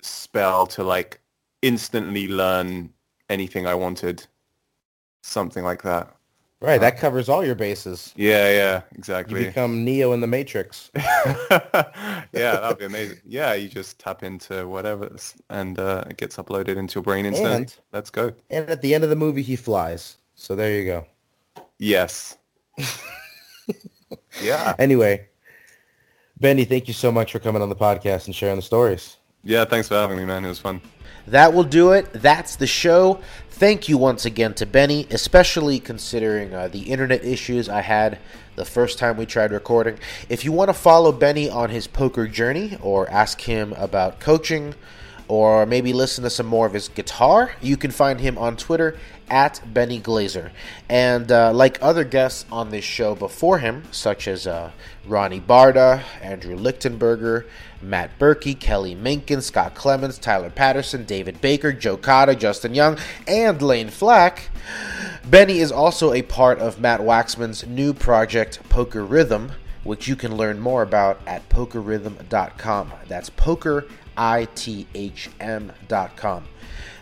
spell to like instantly learn anything I wanted something like that right, that covers all your bases. yeah yeah exactly. You become Neo in the Matrix. yeah that'd be amazing yeah you just tap into whatever and uh, it gets uploaded into your brain instantly And- let's go And at the end of the movie, he flies. So there you go. yes yeah Anyway, Benny, thank you so much for coming on the podcast and sharing the stories. yeah thanks for having me man it was fun That will do it. That's the show. Thank you once again to Benny, especially considering uh, the internet issues I had the first time we tried recording. If you want to follow Benny on his poker journey or ask him about coaching or maybe listen to some more of his guitar, you can find him on Twitter at Benny Glaser. And uh, like other guests on this show before him, such as uh, Ronnie Bardah, Andrew Lichtenberger, Matt Berkey, Kelly Minkin, Scott Clemens, Tyler Patterson, David Baker, Joe Cada, Justin Young, and Lane Flack. Benny is also a part of Matt Waxman's new project, Poker Rhythm, which you can learn more about at pokerrhythm.com. That's poker, I-T-H-M.com.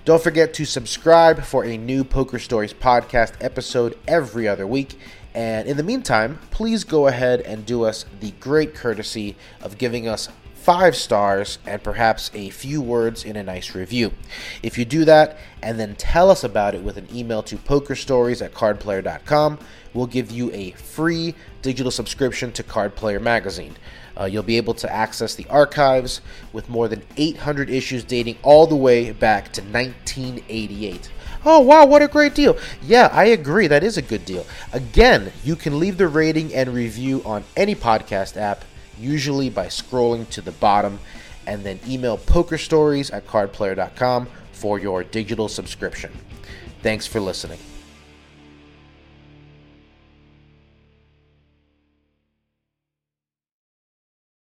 Don't forget to subscribe for a new Poker Stories podcast episode every other week. And in the meantime, please go ahead and do us the great courtesy of giving us five stars and perhaps a few words in a nice review. If you do that and then tell us about it with an email to pokerstories at cardplayer.com, we'll give you a free digital subscription to Card Player Magazine. Uh, you'll be able to access the archives with more than 800 issues dating all the way back to 1988. Oh, wow, what a great deal. Yeah, I agree. That is a good deal. Again, you can leave the rating and review on any podcast app, usually by scrolling to the bottom, and then email pokerstories at cardplayer.com for your digital subscription. Thanks for listening.